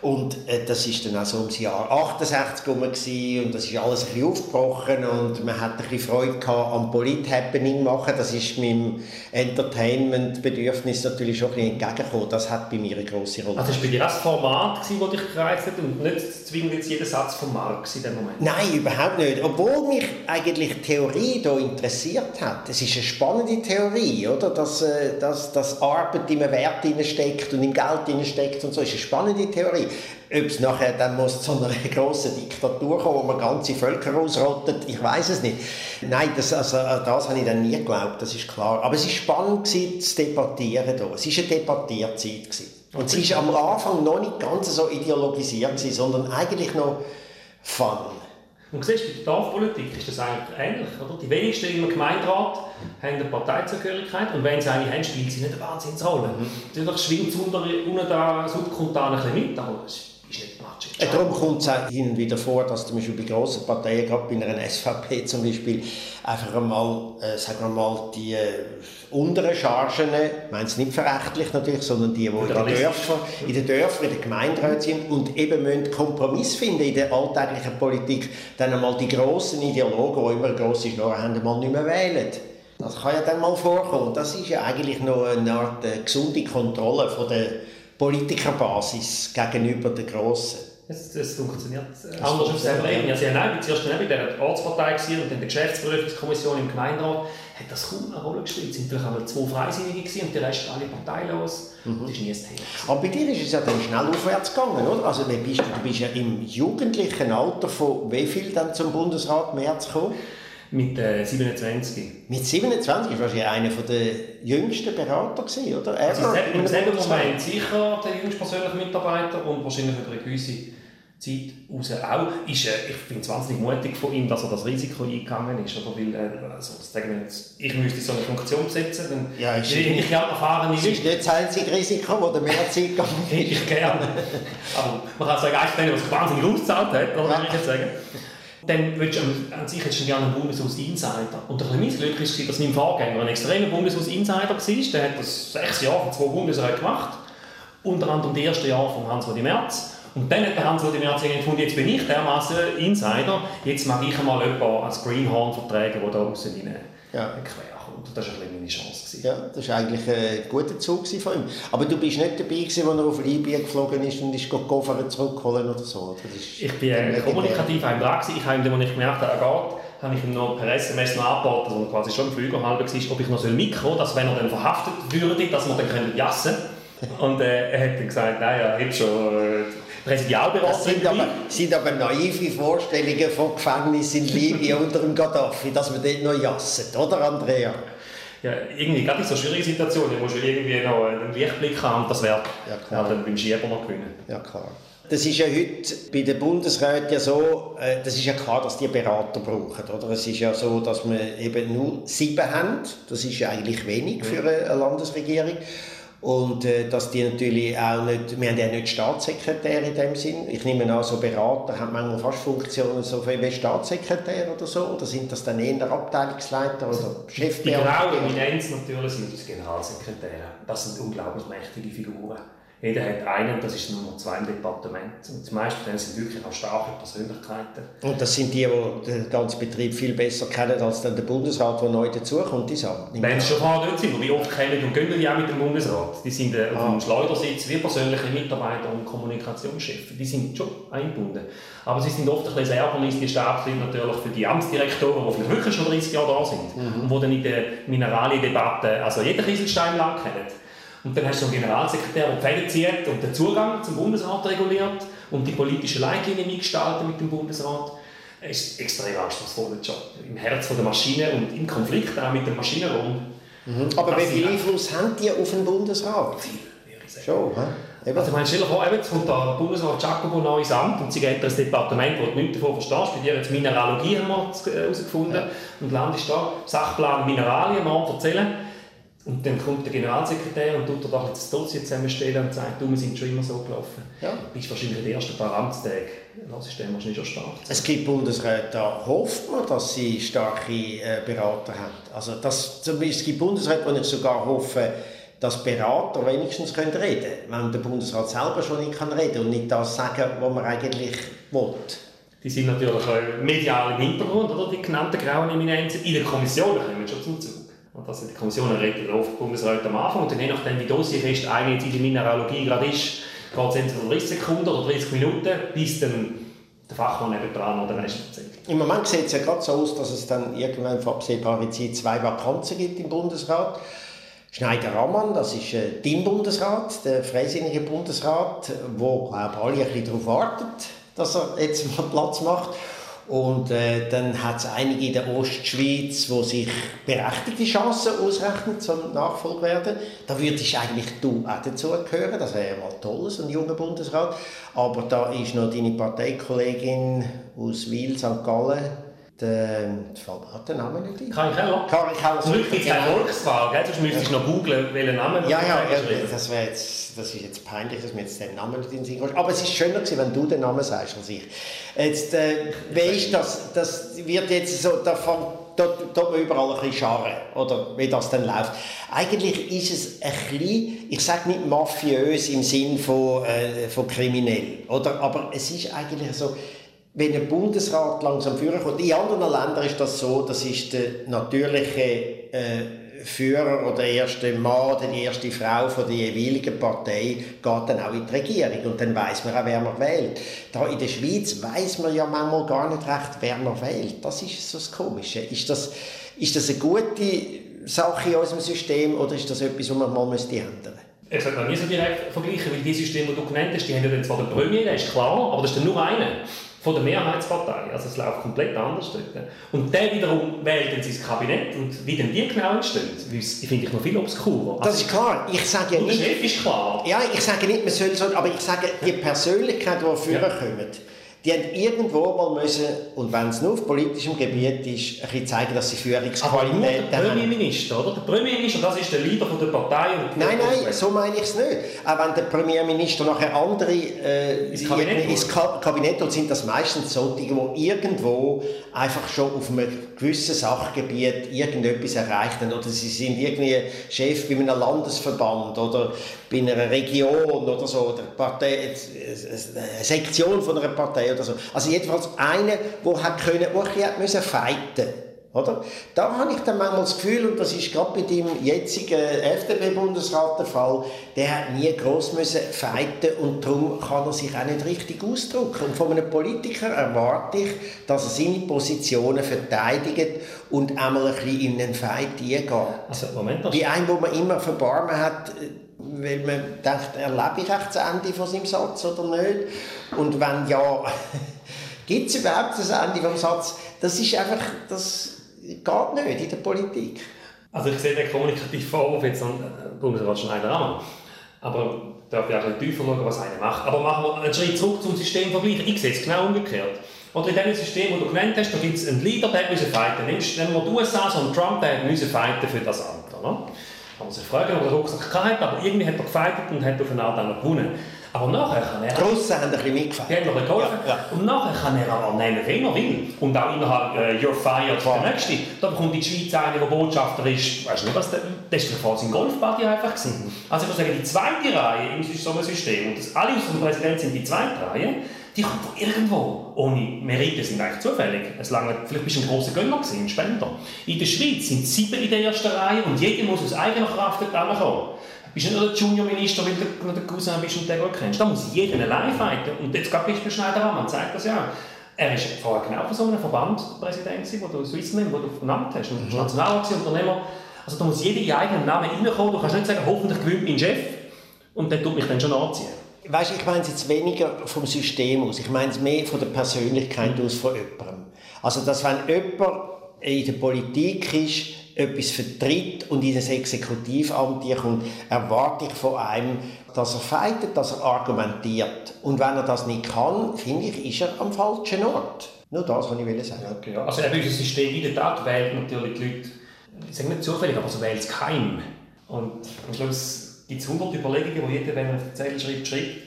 Und äh, das ist dann auch so ums Jahr 68 rum und das ist alles ein bisschen aufgebrochen und man hat ein bisschen Freude gehabt am Polit-Happening machen. Das ist meinem Entertainment-Bedürfnis natürlich schon ein bisschen entgegengekommen. Das hat bei mir eine grosse Rolle. Also das war bei dir das Format, das dich gereizt hat und nicht zwingend jetzt jeder Satz von Marx in dem Moment? Nein, überhaupt nicht. Obwohl mich eigentlich die Theorie hier interessiert hat. Es ist eine spannende Theorie, oder? Dass, äh, dass, dass Arbeit in einem Wert steckt und im Geld steckt und so. Das ist eine spannende Theorie. Ob es nachher dann muss zu einer grossen Diktatur kommen, wo man ganze Völker ausrottet, ich weiß es nicht. Nein, das, also, das habe ich dann nie geglaubt, das ist klar. Aber es war spannend gewesen, zu debattieren hier. Es war eine Debattierzeit. Gewesen. Und sie war am Anfang noch nicht ganz so ideologisiert, gewesen, sondern eigentlich noch fun. Und siehst, bei der Dorfpolitik ist das eigentlich ähnlich. Oder? Die wenigsten im Gemeinderat haben eine Parteizugehörigkeit und wenn sie eine haben, spielt sie nicht eine Wahnsinnsrolle. Mhm. Natürlich schwingt es unter, unter der Subkontan ein bisschen mit, aber darum kommt es auch hin und wieder vor, dass zum Beispiel bei grossen Parteien, gerade bei einer SVP zum Beispiel, einfach einmal, äh, sagen wir mal, die äh, unteren Chargen, ich meine es nicht verächtlich natürlich, sondern die, die in den, Dörfern, in den Dörfern, in den Gemeinderäten sind und eben müssen Kompromiss finden in der alltäglichen Politik, dann einmal die grossen Ideologen, die immer eine grosse Schnorre haben, mal nicht mehr wählen. Das kann ja dann mal vorkommen. Das ist ja eigentlich noch eine Art äh, gesunde Kontrolle von der Politikerbasis gegenüber den Grossen. Es, es funktioniert äh, anders auf selber Ebene. Also, ja, nein, zuerst bei der Ortspartei gewesen, und dann der Geschäftsprüfungskommission im Gemeinderat hat das kaum eine Rolle gespielt. Es waren natürlich zwei Freisinnige gewesen, und der Rest alle parteilos. Mhm. Das ist nie ein Thema. Aber bei dir ist es ja dann schnell aufwärts gegangen, oder? Also, bist du, du bist ja im jugendlichen Alter von wie viel dann zum Bundesrat März gekommen? Mit äh, 27. Mit 27 war ja einer der jüngsten Berater, gewesen, oder? Also Im selben Moment sicher der jüngste persönliche Mitarbeiter und wahrscheinlich über eine gewisse Zeit raus auch. Ist, äh, ich finde es wahnsinnig mutig von ihm, dass er das Risiko eingegangen ist. Oder? Weil, äh, also, sagen wir jetzt, ich müsste so eine Funktion besetzen, dann ja, ist ich, ich gerne erfahren Das ist nicht das einzige Risiko, das mehr Zeit gegangen ist. ich gerne. Aber man kann sagen, eigentlich, was wahnsinnig ausgezahlt hat, oder, ja. ich jetzt sagen dann willst du an sich du gerne einen Bundeshaus-Insider. Und ein mein Glück war, dass mein Vorgänger ein extremer Bundeshaus-Insider war. Der hat das sechs Jahre von zwei Bundesräten gemacht. Unter anderem die ersten Jahre von Hans-Rudi Merz. Und dann hat der Hans-Rudi Merz gefunden, jetzt bin ich dermaßen Insider, jetzt mag ich einmal jemanden als Greenhorn vertragen, der da außen quer das war ein meine Chance. Ja, das war eigentlich ein guter Zug von ihm. Aber du bist nicht dabei, gewesen, als er auf Libyen geflogen ist und ist Koffer zurückholen oder so? ich bin äh, kommunikativ ein dran. Ich habe ihm, als ich gemerkt habe, er geht, habe ich ihm noch per SMS noch angeboten, also quasi schon im Flüger halb war, ob ich noch mitkommen soll, dass wenn er dann verhaftet würde, dass wir dann jassen können. Und äh, er hat dann gesagt, nein, er hat schon... Äh, Präsidialberater. Das sind aber, sind aber naive Vorstellungen von Gefängnissen in Libyen unter dem Gaddafi, dass man dort noch jasset, oder Andrea? Ja, irgendwie gerade in so schwierige Situationen, du musst irgendwie noch einen Lichtblick haben und das wäre ja, dann beim Schieber noch gewinnen. Ja, klar. Das ist ja heute bei den Bundesräten ja so, äh, das ist ja klar, dass die Berater brauchen. Oder? Es ist ja so, dass wir eben nur sieben haben. Das ist ja eigentlich wenig für eine Landesregierung. Und äh, dass die natürlich auch nicht, wir haben ja nicht Staatssekretär in dem Sinn. Ich nehme an, so Berater haben manchmal fast Funktionen so wie Staatssekretär oder so. Oder sind das dann eher Abteilungsleiter oder Chefbeamte? Die genaue Eminenz natürlich sind das Generalsekretäre. Das sind unglaublich mächtige Figuren. Jeder hat einen, das ist Nummer zwei im Departement. Und die meisten sind wirklich auch starke Persönlichkeiten. Und das sind die, die den ganzen Betrieb viel besser kennen als dann der Bundesrat, der neu dazukommt, die Sachen. Wenn sie schon vorher dort sind, wie oft kennen und gehen die auch mit dem Bundesrat. Die sind äh, ah. auf dem Schleudersitz wie persönliche Mitarbeiter und Kommunikationschefs. Die sind schon eingebunden. Aber sie sind oft ein bisschen Ärgernis, die Stabsleute natürlich für die Amtsdirektoren, die vielleicht wirklich schon 30 Jahre da sind mhm. und die dann in der Mineraliendebatte also jeden Kieselstein lang kennen. Und dann hast du einen Generalsekretär, der Fäden zieht und den Zugang zum Bundesrat reguliert und die politischen Leitlinien mitgestaltet mit dem Bundesrat. Es ist ein extrem anspruchsvoller Job. Im Herz der Maschine und im Konflikt auch mit dem Maschinenraum. Mhm. Aber wie viel Einfluss haben die auf den Bundesrat? Viel, würde ich sagen. Schon, he? Eben. Also ich meine, stell dir vor, jetzt kommt der Bundesrat Jacobo neu ins Amt und sie geht das Departement, wo du nichts davon verstehst, bei dir jetzt Mineralogie haben wir herausgefunden ja. und landest da, Sachplan Mineralien, mal erzählen. Und dann kommt der Generalsekretär und tut dir doch das Dossier zusammenstellen und sagt, du, wir sind schon immer so gelaufen. Ja. Du bist wahrscheinlich in den ersten paar Amtstage. Das ist dann wahrscheinlich schon stark. Es gibt Bundesräte, da hofft man, dass sie starke äh, Berater haben. Also das, es gibt Bundesräte, wo ich sogar hoffe, dass Berater wenigstens können reden können, wenn der Bundesrat selber schon nicht kann reden und nicht das sagen, was man eigentlich will. Die sind natürlich medial im Hintergrund, oder? die genannten grauen Eminenzen. In der Kommission kommen wir schon zum Zug. Und das sind die Kommissionen reden oft Bundesrat am Anfang und dann je nachdem, wie dossierfest eine in der Mineralogie gerade ist, geht es entweder 30 Sekunden oder 30 Minuten, bis dann der Fachmann eben dran oder Rest erzählt. Im Moment sieht es ja gerade so aus, dass es dann irgendwann vor absehbarer Zeit zwei Vakanzen gibt im Bundesrat. Schneider-Ammann, das ist äh, dein Bundesrat, der freisinnige Bundesrat, wo glaube alle ein bisschen darauf wartet, dass er jetzt mal Platz macht. Und äh, dann hat es einige in der Ostschweiz, wo sich berechtigte Chancen ausrechnen zum Nachfolger werden. Da würdest eigentlich du auch dazu gehören. Das wäre ja mal toll, so ein junger Bundesrat. Aber da ist noch deine Parteikollegin aus Wil, St. Gallen, der, hat der Name nicht ein. Karin Keller? Karin Keller. Zum Glück gibt es eine Volkswahl, gell? sonst müsstest du noch googeln, welchen Namen Ja, ja, ja das, jetzt, das ist jetzt peinlich, dass mir jetzt den Namen nicht in den Sinn kommt. Aber es ist schöner gewesen, wenn du den Namen sagst als ich. Jetzt, äh, wie ist das, das wird jetzt so, da dort, dort überall ein bisschen scharren, oder wie das dann läuft. Eigentlich ist es ein bisschen, ich sage nicht mafiös im Sinn von, äh, von kriminell, oder? aber es ist eigentlich so, wenn ein Bundesrat langsam führen kommt, in anderen Ländern ist das so, das ist der natürliche äh, Führer oder der erste Mann die erste Frau von der jeweiligen Partei geht dann auch in die Regierung und dann weiß man auch, wer man wählt. Da in der Schweiz weiß man ja manchmal gar nicht recht, wer man wählt. Das ist so das Komische. Ist das, ist das eine gute Sache in unserem System oder ist das etwas, was man mal ändern müsste? Ich sollte noch nie so direkt vergleichen, weil die Systeme, die du genannt hast, die haben ja zwar den Premier, der ist klar, aber das ist dann nur einer von der Mehrheitspartei. Also es läuft komplett anders dort. Und der wiederum wählt dann sein Kabinett und wie denn die genau entstehen, finde ich noch viel obskurer. Also, das ist klar. Ich sage ja nicht... Der Chef ist klar. Ja, ich sage nicht, man soll so... Aber ich sage, die Persönlichkeit, die vorkommt, ja die haben irgendwo mal müssen, und wenn es nur auf politischem Gebiet ist, ein bisschen zeigen, dass sie Führungsqualität haben. der Premierminister, oder? Der Premierminister, das ist der Leader der Partei. nein, nein, so meine ich es nicht. Auch wenn der Premierminister nachher andere äh, ins, Kabinett ins Kabinett und sind das meistens solche, die irgendwo einfach schon auf einem gewissen Sachgebiet irgendetwas erreicht haben. Oder sie sind irgendwie Chef bei einem Landesverband oder bei einer Region oder so, oder Partei, eine Sektion von einer Partei oder so. Also jedenfalls eine, wo hat können, wo ein bisschen fighten oder? Da habe ich dann manchmal das Gefühl, und das ist gerade bei dem jetzigen FDP-Bundesrat der Fall, der hat nie gross müssen fighten und darum kann er sich auch nicht richtig ausdrücken. Und von einem Politiker erwarte ich, dass er seine Positionen verteidigt und einmal ein bisschen in einen Fight eingeht. Also, Moment, Bei einem, wo man immer Verbarmen hat, weil man denkt, erlebe ich echt das Ende von seinem Satz oder nicht? Und wenn ja, gibt es überhaupt das Ende vom Satz? Das ist einfach, das geht nicht in der Politik. Also ich sehe den kommunikativen Vorwurf jetzt an Bundesrat Schneider an. Aber darf ich auch ein tiefer schauen, was einer macht. Aber machen wir einen Schritt zurück zum Systemvergleich. Ich sehe es genau umgekehrt. Oder in dem System, das du genannt hast, da gibt es einen Leader, der muss fighten. Nimmst, nehmen wir die USA, so einen Trump, der muss fighten für das Amt. Oder? Kann man sich fragen, ob er Rucksack hat, aber irgendwie hat er gefightet und hat auf eine Art auch gewonnen. Aber nachher kann er... Die Russen haben ein bisschen mitgefahren. Die haben noch geholfen. Ja, ja. Und nachher kann er aber nehmen, wen er will. Und auch innerhalb äh, «You're fired» wow. der Nächste. Da bekommt die Schweiz einen, der Botschafter ist. Weißt du nicht, was der... Das war vor seinem Golfbuddy einfach. Gewesen. Also ich würde sagen, die zweite Reihe in so System, und das alle aus dem Präsident sind die zweite Reihe, die kommt von irgendwo. Ohne Merite sind eigentlich zufällig. Es lange, vielleicht bist du ein grosser Gönner gewesen, ein Spender. In der Schweiz sind sieben in der ersten Reihe und jeder muss aus eigener Kraft dort kommen bist nicht nur der Junior-Minister, weil du der Cousin bist und den gut kennst. Da muss jeder allein fighten. Und jetzt gerade Beispiel Schneider man zeigt das ja Er war vorher genau von so einem Verband Präsident, wo du Swissman, wo du genannt hast, und mhm. Nationalratsunternehmer. Also da muss jeder in eigenen Namen reinkommen. Du kannst nicht sagen, hoffentlich gewinnt mein Chef und der tut mich dann schon anziehen. Weißt, ich meine es jetzt weniger vom System aus, ich meine es mehr von der Persönlichkeit aus von jemandem. Also, dass wenn jemand in der Politik ist, etwas vertritt und in ein Exekutivamt kommt, erwarte ich von einem, dass er feitet, dass er argumentiert. Und wenn er das nicht kann, finde ich, ist er am falschen Ort. Nur das, was ich sagen okay, ja. Also eben unser System in der Tat wählt natürlich die Leute, ich sage nicht zufällig, aber so wählt es keim. Und am Schluss gibt hundert Überlegungen, die jeder, wenn er auf den Zettel schreibt, schreibt.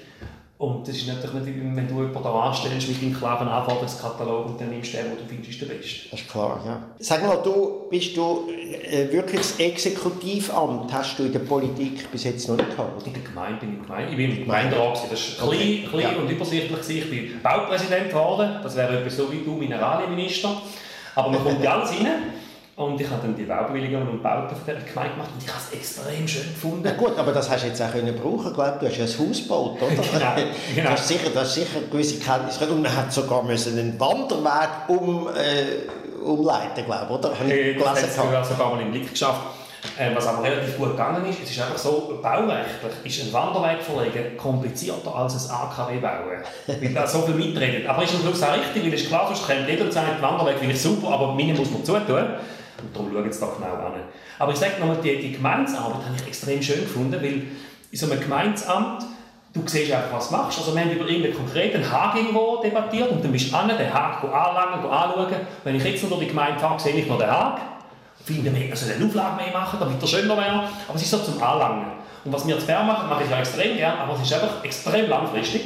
Und das ist natürlich nicht, wenn du jemanden da anstellst mit deinem klaren Anforderungskatalog und dann nimmst du den, den du findest, der Beste. Das ist klar, ja. Sag mal, du, bist du äh, wirklich das Exekutivamt hast du in der Politik bis jetzt noch nicht gehabt? In der Gemeinde bin ich Gemeinde. Ich bin im Gemeinderat. Das war klein, klein ja. und übersichtlich. Ich bin Baupräsident geworden. Das wäre etwas so wie du, Mineralienminister. Aber man kommt ja alles rein. Und ich habe dann die Baubewilligungen und Bauten von dieser Gemeinde gemacht und ich habe es extrem schön gefunden. Ja gut, aber das hast du jetzt auch können brauchen, glaube du hast ja ein Haus gebaut, oder? genau, genau. Das, ist sicher, das ist sicher gewisse Kenntnisse. Und man hat sogar müssen einen Wanderweg um, äh, umleiten, glaube ich, oder? Äh, das hat sogar mal im Blick geschafft. Äh, was aber relativ gut gegangen ist, es ist einfach so, baurechtlich ist ein Wanderweg verlegen komplizierter als ein AKW bauen. weil da so viel mitredet. Aber ist Schluss auch richtig, weil es ist klar, sonst kommt jeder und sagt, Wanderweg finde ich super, aber meine muss man zutun. Und darum schauen sie da genau an. Aber ich sage nochmal, die, die Gemeindearbeit habe ich extrem schön gefunden, weil in so einem Gemeindeamt, du siehst einfach, was du machst. Also wir haben über irgendeinen konkreten Hag irgendwo debattiert und dann bist du an, den Hag anlangen, anschauen. Wenn ich jetzt noch durch die Gemeinde fahre, sehe ich noch den Hag. Finde, wir müssen eine Auflage mehr machen, damit er schöner wäre. Aber es ist so zum Anlangen. Und was wir zu Bern machen, mache ich ja extrem gerne, aber es ist einfach extrem langfristig.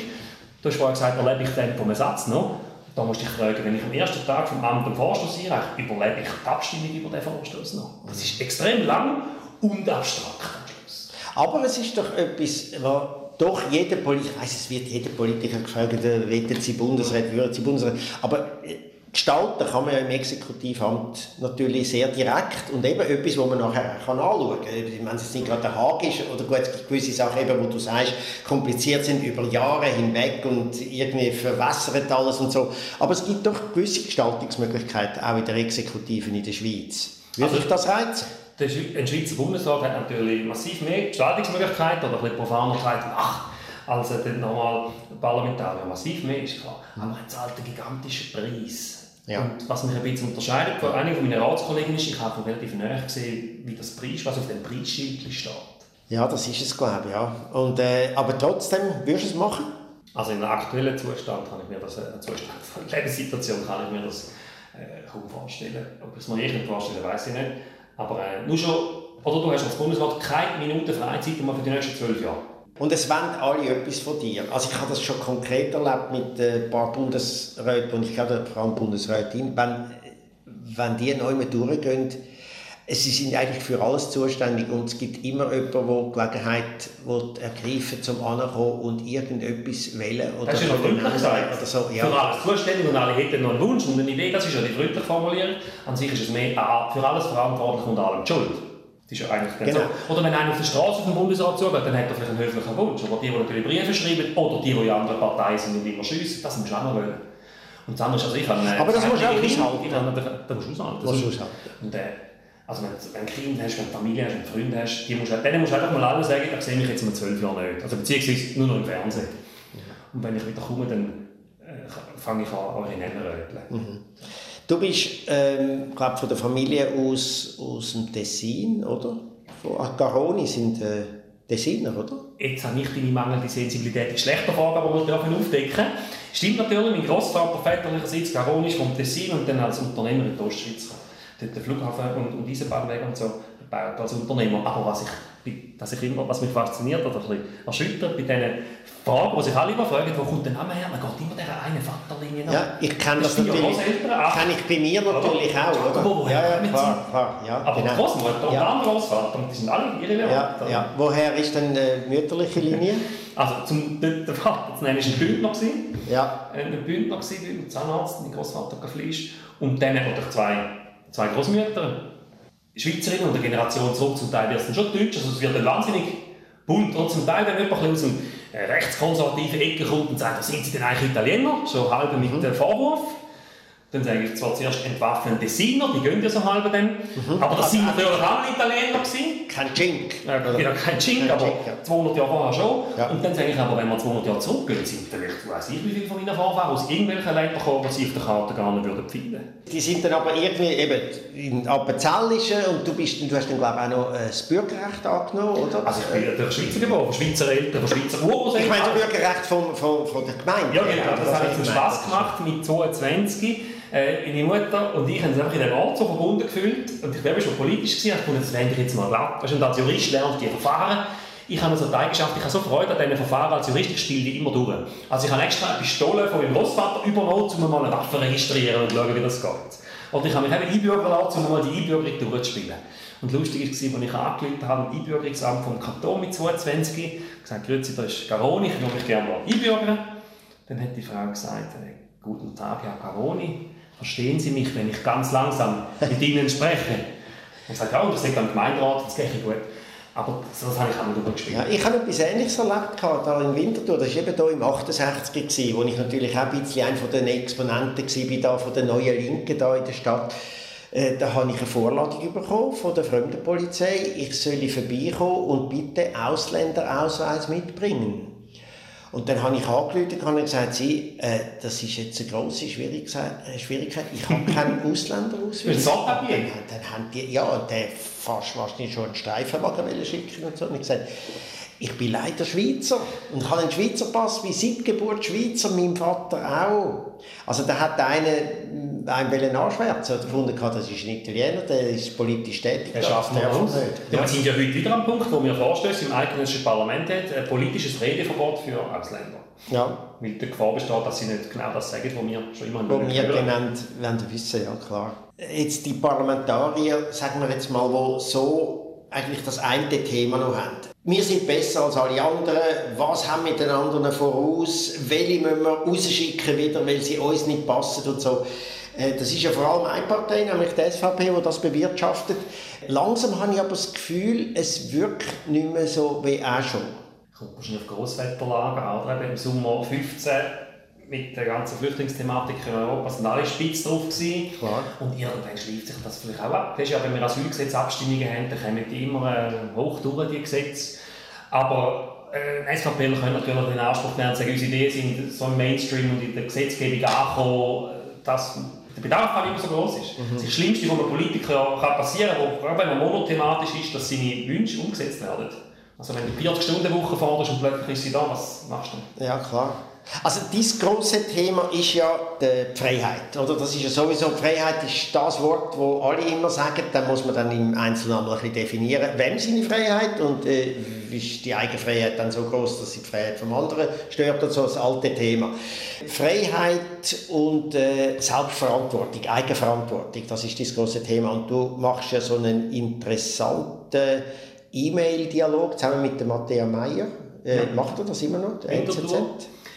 Du hast vorhin gesagt, erlebe ich den vom Satz noch. Da musst du dich fragen, wenn ich am ersten Tag vom Amt den Vorstoß einreiche, überlebe ich die Abstimmung über den Vorstoß noch. Das ist extrem lang und abstrakt am Schluss. Aber es ist doch etwas, was doch jeder Politiker, ich weiss, es wird jeder Politiker gefragt, äh, wollen Sie Bundesrat, würden Sie Bundesrat, aber äh, gestalten kann man ja im Exekutivamt natürlich sehr direkt und eben etwas, wo man nachher kann anschauen kann. Wenn es nicht gerade der Haag ist oder gut, gewisse Sachen, eben, wo du sagst, kompliziert sind über Jahre hinweg und irgendwie verwässert alles und so. Aber es gibt doch gewisse Gestaltungsmöglichkeiten auch in der Exekutive in der Schweiz. Würde also, das reizen? Der Schweizer Bundesrat hat natürlich massiv mehr Gestaltungsmöglichkeiten oder ein bisschen profaner gesagt, ach, als der normale Parlamentarier. Massiv mehr ist klar. Aber er zahlt einen gigantischen Preis ja. Und was mich ein bisschen unterscheidet von einigen meiner Ratskollegen ist, ich habe relativ näher gesehen, wie das Preis, was auf dem Preisschild steht. Ja, das ist es, glaube ich. Ja. Und, äh, aber trotzdem, würdest du es machen? Also in einem aktuellen Zustand kann ich mir das, äh, Zustand von Lebenssituation kann ich mir das äh, kaum vorstellen. Ob ich es mir nicht vorstellen, weiß ich nicht. Aber äh, nur schon, oder du hast als Bundesrat keine Minute Freizeit mehr für die nächsten zwölf Jahre. Und es wollen alle etwas von dir. Also ich habe das schon konkret erlebt mit ein paar Bundesräten und ich glaube vor allem Bundesrätin, wenn, wenn die neu durchgehen, sie sind eigentlich für alles zuständig und es gibt immer jemanden, der Gelegenheit will ergreifen zum Ankommen und irgendetwas wählen oder Das ist freundlich gesagt. Oder so, ja. Für alles zuständig und alle hätten noch einen Wunsch und eine Idee, das ist ja die freundlich formuliert. An sich ist es mehr für alles verantwortlich und allem schuld. Das ist ja eigentlich genau. so. Oder wenn einer auf der Straße vom Bundesrat zugeht, dann hat er vielleicht einen höflichen Wunsch. Aber die, die natürlich Briefe schreiben, oder die, die in anderen Parteien sind und immer schiessen, das musst du auch noch wollen. Und das andere ist, also ich habe... Aber das musst du auch aushalten. Das musst du aushalten. Das musst du Und, äh, also wenn du ein Kind hast, wenn du Familie hast, wenn du Freunde hast, die musst, denen musst du einfach mal alle sagen, ich sehe mich jetzt mal zwölf Jahre nicht. Also beziehungsweise nur noch im Fernsehen. Und wenn ich wieder komme, dann äh, fange ich an, originell röteln. Mhm. Du bist, ähm, glaube von der Familie aus, aus dem Tessin, oder? Von Garoni sind äh, Tessiner, oder? Jetzt habe ich deine mangelnde Sensibilität in schlechter Frage, aber wir dürfen aufdecken. Stimmt natürlich, mein Großvater väterlicherseits Garoni ist vom Tessin und dann als Unternehmer in die Ostschweiz dort den Flughafen und, und Eisenbahnweg und so gebaut als Unternehmer. Aber was ich dass ich immer, was mich fasziniert oder ein bisschen erschüttert bei diesen Fragen, die sich alle immer fragen, wo kommt der Name her? Man geht immer dieser eine Vaterlinie nach. Ja, ich kenne das, das natürlich. Kenne ich bei mir natürlich auch, oder? Wo, woher ja, ja, klar, klar, ja, Aber genau. Großmutter und ja. der Großvater, die sind alle irrelevant. Ja, ja. Woher ist denn die mütterliche Linie? also zum der Vater zu nennen, war ein Bündner. Ja. Ein Bündner, ein Zahnarzt, mein Großvater Fleisch. Und dann ich zwei, zwei Großmütter Schweizerinnen und eine Generation zurück, zum Teil wird es schon deutsch, also es wird dann wahnsinnig bunt. Und zum Teil, wenn jemand aus einem rechtskonservativen Ecke kommt und sagt, sind Sie denn eigentlich Italiener? So halb mit dem Vorwurf. Dann sage ich zwar zuerst entwaffnen Designer, die gehen ja so halb dann. Mhm. Aber das sind natürlich auch Italiener gewesen. Kein Cink. Ja, kein Cink, aber Cink, ja. 200 Jahre vorher schon. Ja. Und dann sage ich aber, wenn wir 200 Jahre zurückgehen, sind vielleicht, weiß ich, wie viele von meinen Vorfahren aus irgendwelchen Ländern gekommen, die sie auf der Karte gar nicht würden finden. Die sind dann aber irgendwie eben in Appenzellischen und du, bist, du hast dann glaube ich auch noch äh, das Bürgerrecht angenommen, oder? Also ich bin natürlich Schweizer geboren, von Schweizer Eltern, von Schweizer Urgroßeltern. Ich meine das Bürgerrecht von, von, von der Gemeinde. Ja, genau, das, das habe ich zum Spass gemacht mit 22 äh, meine Mutter und ich haben uns einfach in den Ort verbunden gefühlt. Und ich war schon politisch, gewesen, ich dachte, das lerne ich jetzt mal ab. Und als Jurist lernt die Verfahren. Ich habe so die Eigenschaft, ich habe so Freude an diesen Verfahren als Jurist, ich spiele die immer durch. Also ich habe extra eine Pistole von meinem Großvater übernommen, um mal eine Waffe registrieren und schauen, wie das geht. Und ich habe mich eben einbürgern lassen, um mal die Einbürgerung durchzuspielen. Und lustig war, als ich angerufen habe, im Einbürgerungsamt vom Kanton mit 22, gesagt, grüezi, da ist Garoni, ich würde mich gerne mal einbürgern. Dann hat die Frau gesagt, guten Tag, Herr Garoni, verstehen Sie mich, wenn ich ganz langsam mit Ihnen spreche? Und sagt, ja, das ist am Gemeinderat, das geht gut. Aber das, das habe ich auch noch gespielt. Ja, ich habe etwas Ähnliches erlebt, da in Winterthur. Das war eben hier im 68, wo ich natürlich auch ein bisschen einer der Exponenten war von der neuen Linken da in der Stadt. Äh, da habe ich eine Vorladung bekommen von der Fremdenpolizei. Ich solle vorbeikommen und bitte Ausländerausweis mitbringen. Und dann habe ich angerufen und gesagt, Sie, äh, das ist jetzt eine grosse Schwierigkeit. Ich habe keinen Ausländerausweis. Ein Sopapier? Dann haben die, ja, der fast wahrscheinlich schon einen Streifenwagen schicken und so. Und ich gesagt, ich bin leider Schweizer und habe einen Schweizer Pass, wie seit Geburt Schweizer, mein Vater auch. Also da hat einer einen anschwärzen und gefunden, das ist ein Italiener, der ist politisch tätig. Der schafft man uns. Ja. Wir sind ja heute wieder am Punkt, wo wir Vorstöße im eidgenössischen Parlament haben, ein politisches Redeverbot für Ausländer. Ja. Mit der Gefahr besteht, dass sie nicht genau das sagen, was wir schon immer haben. Wo wir genannt werden wissen, ja klar. Jetzt die Parlamentarier, sagen wir jetzt mal, wo so eigentlich das eine Thema noch haben wir sind besser als alle anderen. Was haben wir den anderen voraus? Welche müssen wir rausschicken wieder, weil sie uns nicht passen und so. Äh, das ist ja vor allem eine Partei, nämlich die SVP, die das bewirtschaftet. Langsam habe ich aber das Gefühl, es wirkt nicht mehr so wie auch schon. Kommt wahrscheinlich auf Grosswetterlagen, oder? Im Sommer 15 mit der ganzen Flüchtlingsthematik in Europa sind alle spitz drauf gewesen. Klar. Und irgendwann schließt sich das vielleicht auch ab. Ist ja, wenn wir Asylgesetzabstimmungen haben, dann kommen die immer äh, hoch durch, die Gesetze. Aber äh, SVP können natürlich den Anspruch nehmen und sagen, unsere Ideen sind so im Mainstream und in der Gesetzgebung angekommen, dass der Bedarf halt immer so groß ist. Mhm. Das, Schlimmste, was einem Politiker kann passieren kann, vor wenn man monothematisch ist, dass seine Wünsche umgesetzt werden. Also wenn du 40-Stunden-Woche forderst und plötzlich ist sie da, was machst du? Ja, klar. Also dieses große Thema ist ja die Freiheit. Oder? Das ist ja sowieso, Freiheit ist das Wort, wo alle immer sagen, da muss man dann im Einzelnen mal ein bisschen definieren, wem seine Freiheit und äh, ist die eigene Freiheit dann so groß, dass sie die Freiheit vom anderen stört und so das alte Thema. Freiheit und äh, Selbstverantwortung, Eigenverantwortung, das ist das große Thema und du machst ja so einen interessanten E-Mail-Dialog zusammen mit der Matthäa Meyer. Äh, ja. Macht er das immer noch? NZZ?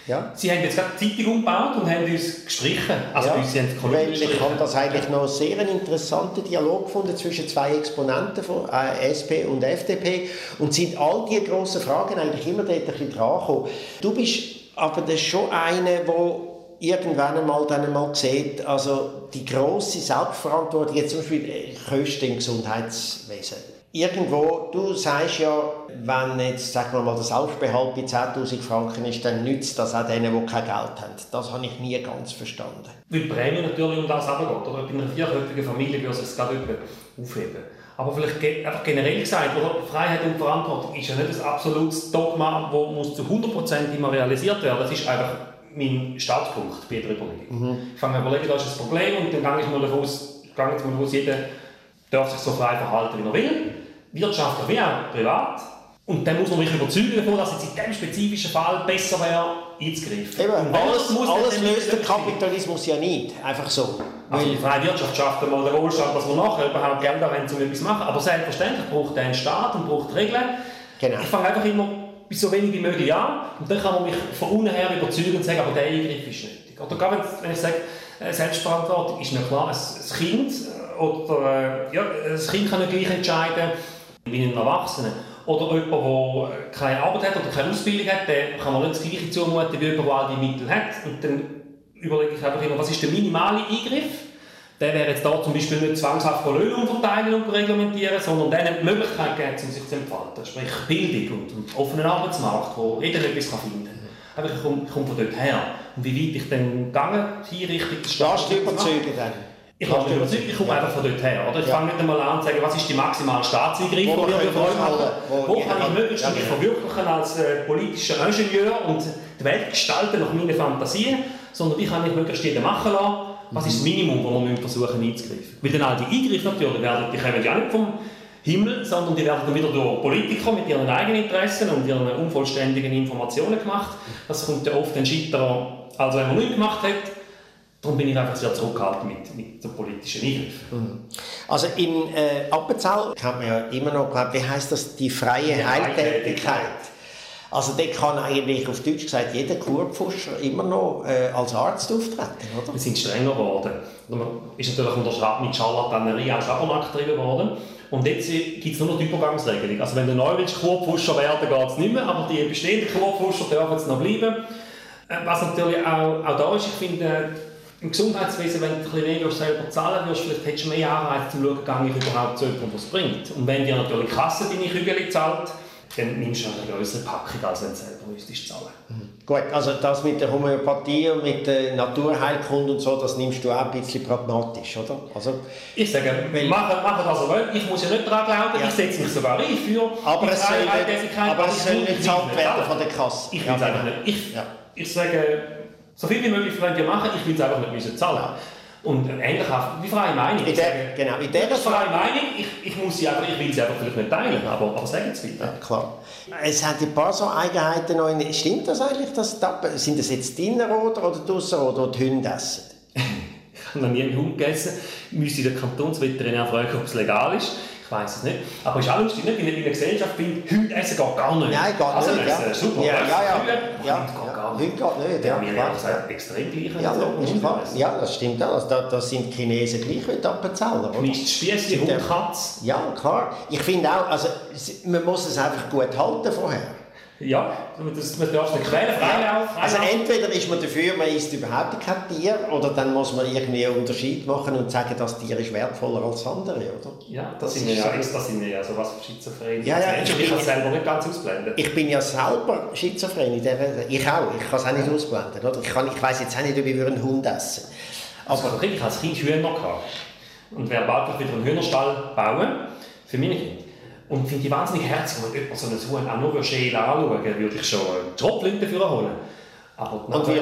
Ja. Sie haben jetzt gerade die Zeitung umgebaut und haben uns gestrichen. Also ja, uns haben weil ich habe das eigentlich noch sehr einen interessanten Dialog gefunden zwischen zwei Exponenten von äh, SP und FDP und sind all diese grossen Fragen eigentlich immer dort ein bisschen dran gekommen. Du bist aber das schon einer, der irgendwann einmal dann einmal sieht, also die grosse Selbstverantwortung, jetzt zum Beispiel äh, Kosten im Gesundheitswesen irgendwo, du sagst ja, wenn jetzt, sagen wir mal, der Selbstbehalt bei 10'000 Franken ist, dann nützt das auch denen, die kein Geld haben. Das habe ich nie ganz verstanden. Weil die Prämie natürlich um das geht, oder? Bei einer vierköpfigen Familie würde es gerade aufheben. Aber vielleicht einfach generell gesagt, oder? Freiheit und Verantwortung ist ja nicht ein absolutes Dogma, das zu 100% immer realisiert werden. Das ist einfach mein Startpunkt bei der Überlegung. Mhm. Ich fange an überlegen, das ist das Problem und dann gehe ich mal davon aus, gehe ich mal davon aus jeder darf sich so frei verhalten, wie er will wirtschaftlich wie auch privat. Und dann muss man mich überzeugen davon, dass es in diesem spezifischen Fall besser wäre, einzugreifen. Eben, alles, alles löst der Kapitalismus ja nicht, einfach so. Also die freie Wirtschaft schafft einmal den Wohlstand, dass wir nachher überhaupt Geld haben, um etwas zu machen. Aber selbstverständlich braucht er einen Staat und braucht Regeln. Genau. Ich fange einfach immer bis so wenig wie möglich an und dann kann man mich von unten her überzeugen und sagen, aber der Eingriff ist nötig. Oder gerade wenn ich sage, äh, Selbstverantwortung ist mir klar, ein Kind äh, oder äh, ja, ein Kind kann nicht gleich entscheiden, wie ein Erwachsener. Oder jemand, der keine Arbeit hat oder keine Ausbildung hat, der kann man nicht das Gleiche zumuten wie jemand, der all die Mittel hat. Und dann überlege ich einfach immer, was ist der minimale Eingriff? Der wäre jetzt da zum Beispiel nicht zwangshaft Löhne umverteilen und reglementieren, sondern denen die Möglichkeit geben, um sich zu entfalten. Sprich Bildung und, und offenen Arbeitsmarkt, wo jeder etwas finden kann. Aber ich komme, ich komme von dort her. Und wie weit ich dann gegangen hier Richtung des Staates... du überzeugen dann? Ich kann mich überzeugen, ich komme einfach von dort her. Oder? Ich ja. fange nicht einmal an zu sagen, was ist die maximale Staatseingriff, die wir Freude haben. Wo, wo kann ich möglichst mich genau. verwirklichen als äh, politischer Ingenieur und die Welt gestalten nach meinen Fantasien, sondern ich kann mich möglichst jeden machen lassen. Was ist das Minimum, das wir versuchen einzugreifen? Weil dann all die Eingriffe natürlich werden, die kommen ja nicht vom Himmel, sondern die werden dann wieder durch Politiker mit ihren eigenen Interessen und ihren unvollständigen Informationen gemacht. Das kommt ja oft ein Scheitern, als wenn man nichts gemacht hat. Darum bin ich einfach sehr zurückgehalten mit, mit den politischen Eingriffen. Mhm. Also in äh, Appenzell kennt man ja immer noch, glaub, wie heißt das, die freie ja, Heiltätigkeit. Also der kann eigentlich auf Deutsch gesagt jeder Kurpfuscher immer noch äh, als Arzt auftreten, oder? Wir sind strenger geworden. Ist natürlich unter mit Scharlatanerie auch Schabernack getrieben worden. Und jetzt gibt es nur noch die Übergangsregelung. Also wenn du neu willst, Kurpfuscher werden, geht es nicht mehr, aber die bestehenden Kurpfuscher dürfen jetzt noch bleiben. Äh, was natürlich auch, auch da ist, ich finde, im Gesundheitswesen, wenn du ein bisschen weniger selber zahlen wirst, vielleicht hättest du mehr Anreiz zu schauen, kann ich überhaupt zu jemandem, was es bringt. Und wenn dir natürlich die Kasse deine Kügel zahlt, dann nimmst du eine größere Packung, als wenn du selber müsstest zahlen. Mhm. Gut, also das mit der Homöopathie und mit der Naturheilkunde und so, das nimmst du auch ein bisschen pragmatisch, oder? Also, ich sage, machen, machen was ihr wollt. Ich muss ja nicht daran glauben, ja. ich setze mich sogar ein für aber es soll nicht, aber es soll nicht gezahlt werden von der Kasse. Ich es einfach nicht. Ich, ja. ich sage, so viel wie möglich könnt ihr machen, ich will es einfach nicht müssen zahlen. Und ähnlich wie freie Meinung. In der, genau, in der freie Meinung, ich, ich, muss sie einfach, ich will sie einfach vielleicht nicht teilen, aber, aber sagen Sie bitte. Ja, klar. Es hat ein paar so Eigenheiten noch. In, stimmt das eigentlich, dass die, sind das jetzt die Innerroder oder die Ausserroder, die Hunde essen? ich habe noch nie einen Hund gegessen. Ich müsste den Kantonsveterinär fragen, ob es legal ist. Ich weiß es nicht. Aber es ist auch lustig, nicht? wenn ich in einer Gesellschaft bin, Hunde essen geht gar nicht. Nein, geht also, nicht. Also, ja. super. Ja, ja, ja. Ja, gar nicht. Hunde geht nicht. Ja, ja, klar. Das extrem gleich. Ja, das ja, das stimmt auch. Also, da, da sind die Chinesen gleich wie die Appenzeller. Nicht Spießchen, Hund, Katz. Ja, klar. Ich finde auch, also, man muss es einfach gut halten vorher. Ja, das, man darf nicht quälen, ja. Also entweder ist man dafür, man isst überhaupt kein Tier, oder dann muss man irgendwie einen Unterschied machen und sagen, das Tier ist wertvoller als andere, oder? Ja, das, das sind wir ja, das sind wir ja sowas schizophren. Ja, ja, ich, ich kann es selber nicht ganz ausblenden. Ich bin ja selber schizophren in der Ich auch, ich kann es auch nicht ausblenden, oder? Ich, kann, ich weiss jetzt auch nicht, ob ich einen Hund essen Aber also, ich als Kind Hühner gehabt und werde bald wieder einen Hühnerstall bauen für meine Kinder. Und finde ich wahnsinnig herzig, wenn jemand so ein Huhn auch nur schön anschauen würde ich schon Top-Leute dafür holen. Aber und wie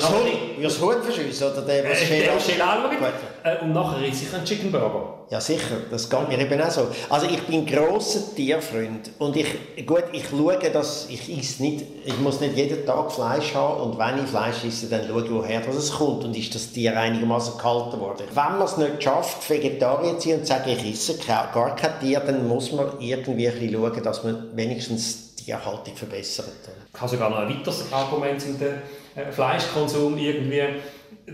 das Huhn verschiessen, oder der, was äh, der schön anschaut? Äh, und nachher ist sicher ein Chicken Burger. Ja, sicher. Das geht mir eben auch so. Also ich bin ein grosser Tierfreund. Und ich, gut, ich schaue, dass ich nicht, ich muss nicht jeden Tag Fleisch haben. Und wenn ich Fleisch esse, dann schaue ich, woher das kommt. Und ist das Tier einigermaßen gehalten worden. Wenn man es nicht schafft, Vegetarier zu sein und zu sagen, ich esse gar kein Tier, dann muss man irgendwie ein bisschen schauen, dass man wenigstens die Tierhaltung verbessert. Ich habe sogar noch ein weiteres Argument dem äh, Fleischkonsum irgendwie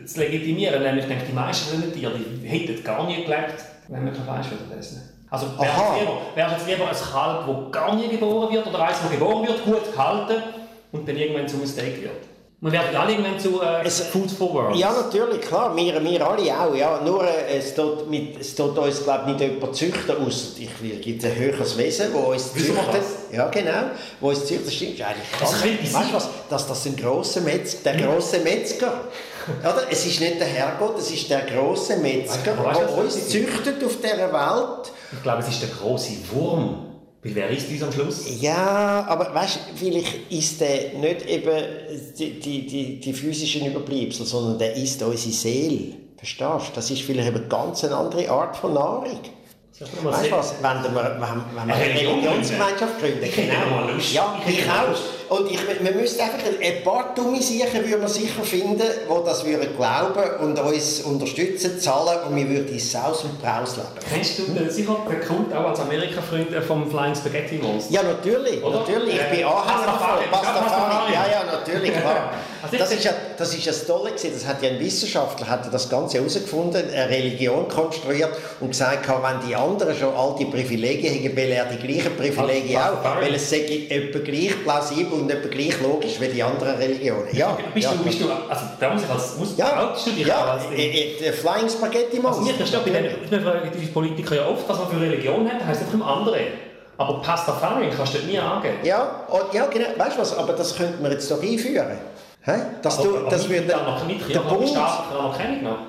zu legitimieren. Nämlich, ich denke, die meisten Tiere die hätten gar nie gelebt, wenn wir kein Fleisch essen Also wäre es lieber, ein Kalb, das gar nie geboren wird, oder eins, das geboren wird, gut gehalten und dann irgendwann zum Steak wird? Wir werden alle irgendwann zu äh, es, Food for World. Ja, natürlich, klar. Wir, wir alle auch. Ja. Nur äh, es, tut mit, es tut uns glaub, nicht jemand züchten, aus. Ich will, gibt ein höheres Wesen, das uns züchtet. Ja, genau. Wo uns züchtet. Das stimmt eigentlich. Das weißt du was? Das, das sind grosse Metz, der große Metzger. Oder? Es ist nicht der Herrgott, es ist der große Metzger, der uns züchtet auf dieser Welt. Ich glaube, es ist der große Wurm. Weil wer ist dies am Schluss? Ja, aber weißt du, vielleicht ist der nicht eben die, die, die, die physischen Überbleibsel, sondern der ist unsere Seele. Verstehst du? Das ist vielleicht eine ganz andere Art von Nahrung. Weißt du was, wenn wir, wenn, wenn wir eine Religionsgemeinschaft gründen, genau. Ja, ich auch. Und ich, wir müssten einfach ein paar dumme Sachen würden wir sicher finden, die das würden glauben und uns unterstützen, zahlen und wir würden in Saus und Braus leben. Kennst du den, sicher den Kult auch als Amerika-Freund äh, vom Flying Spaghetti Monster? Ja, natürlich. Oder? natürlich. Ich bin äh, Anhänger davon. Pastafari. Ja, ja, natürlich. Klar. Also das, ist ja, das ist ja das Tolle gewesen. Das hat ja ein Wissenschaftler hat das Ganze herausgefunden, eine Religion konstruiert und gesagt, wenn die anderen schon all die Privilegien haben, will er die gleichen Privilegien auch, weil es sei etwa gleich plausibel und etwa gleich logisch wie die anderen Religionen. Ja, bist, ja, du, bist du, also da muss ich als, muss, ja, dich ja, äh, äh, Flying Spaghetti also Monster. ich verstehe, bei den- fragen Politiker ja oft, was man für Religion hat, heisst einfach im anderen. Aber Pastafarian kannst du nie angeben. Ja, und, ja genau. Weißt du was? Aber das könnten wir jetzt doch einführen. Hä? Dass aber, du, aber das mit, würde der, noch, mit der Bund,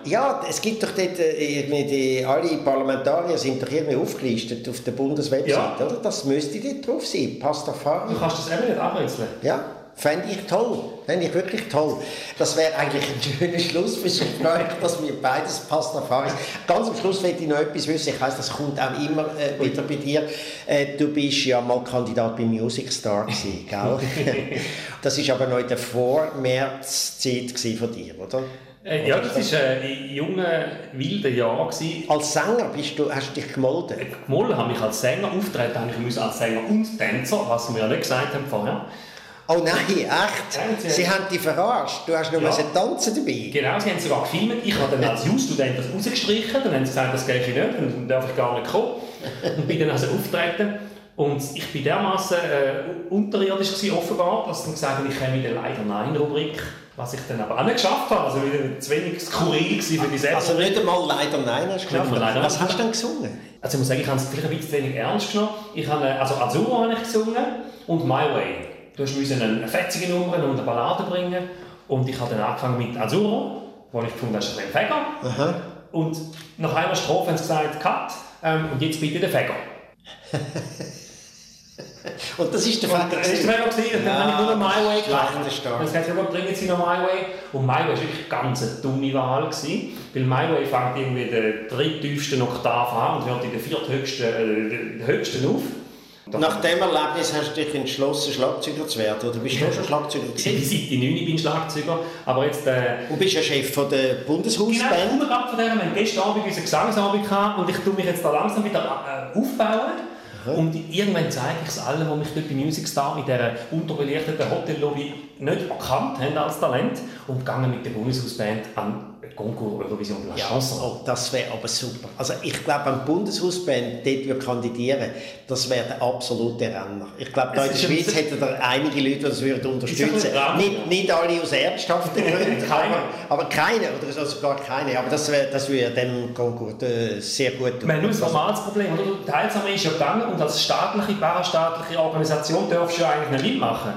ja, es gibt doch dort, äh, irgendwie die, alle Parlamentarier sind doch irgendwie aufgelistet auf der Bundeswebsite, Ja. oder? Das müsste dort drauf sein, Pastafari. Du kannst das eben nicht abrätseln. Ja, fände ich toll. Fände ich wirklich toll. Das wäre eigentlich ein schöner Schluss für so Gespräch, dass wir beides Pastafaris. Ganz am Schluss möchte ich noch etwas wissen. Ich weiss, das kommt auch immer äh, wieder bei dir. Äh, du bist ja mal Kandidat bei Music Star gewesen, gell? das ist aber noch in der Vor-März-Zeit von dir, oder? Äh, ja, das war äh, in jungen, wilden Jahren. gewesen. Als Sänger bist du, hast du dich gemolden. Gemolden habe ich als Sänger auftreten, eigentlich müssen als Sänger und Tänzer, was wir ja nicht gesagt haben vorher. Oh nein, echt? Sie- Sie haben dich verarscht. Du hast nur Ja. tanzen dabei. Genau, sie haben es sogar gefilmt. Ich habe dann als Jungstudent das rausgestrichen. Dann haben sie gesagt, das geht nicht, dann darf ich gar nicht kommen. Und bin dann also auftreten. Und ich war dermaßen äh, unterirdisch gewesen, offenbar, dass sie dann gesagt haben, ich käme in der Leider-Nein-Rubrik. Was ich dann aber auch nicht geschafft habe. Also wieder zu wenig skurril gewesen für die Selbst. Also nicht einmal leider nein hast geschafft. leider Was nein. hast du denn gesungen? Also ich muss sagen, ich habe es vielleicht ein bisschen wenig ernst genommen. Ich habe, äh, also Azzurro habe ich gesungen und My Way. Du musst eine fetzige Nummer und eine Ballade bringen. Und ich habe dann angefangen mit Azzurro, wo ich gefunden habe, das ist ein Fäger. Aha. Und nach einer Strophe haben sie gesagt, Cut, ähm, und jetzt bitte der Fäger. Und das ist der Vater. das ist der Fäger gewesen, dann habe ich nur noch My Way gemacht. Und sie gesagt, bringen Sie noch My Way. Und My Way war wirklich ganz eine dumme Wahl. Gewesen, weil My Way fängt irgendwie den dritttiefsten Oktav an und hört in den vierthöchsten, äh, höchsten auf. Nach dem Erlebnis hast du dich entschlossen, Schlagzeuger zu werden. Oder bist du auch schon Schlagzeuger Ich gewesen? seit die 9 bin ich Schlagzeuger, aber jetzt... Äh, Und bist ja Chef von der Genau, Bundeshausband. wir gerade von der. Wir haben gestern Abend unseren Gesangsabend gehabt und ich tue mich jetzt da langsam wieder äh, aufbauen. Und irgendwann zeige ich es allen, die mich dort bei Music Star in dieser unterbelichteten Hotellobby nicht erkannt haben als Talent und gehe mit der Bundeshausband an Concours Eurovision de la Ja, Chanson. oh, das wäre aber super. Also ich glaube, wenn die Bundeshausband dort würde kandidieren das wäre der absolute Renner. Ich glaube, da in der Schweiz hätten da einige Leute, die das würden unterstützen nicht, nicht alle aus ernsthaften Gründen, Keine. aber, aber keine, oder also gar keine. Aber das, wäre das würde dem Konkurs äh, sehr gut tun. Wir haben nur ein normales Problem. Oder? Die Teilsame ist ja gegangen und als staatliche, parastaatliche Organisation darfst du ja eigentlich nicht mitmachen.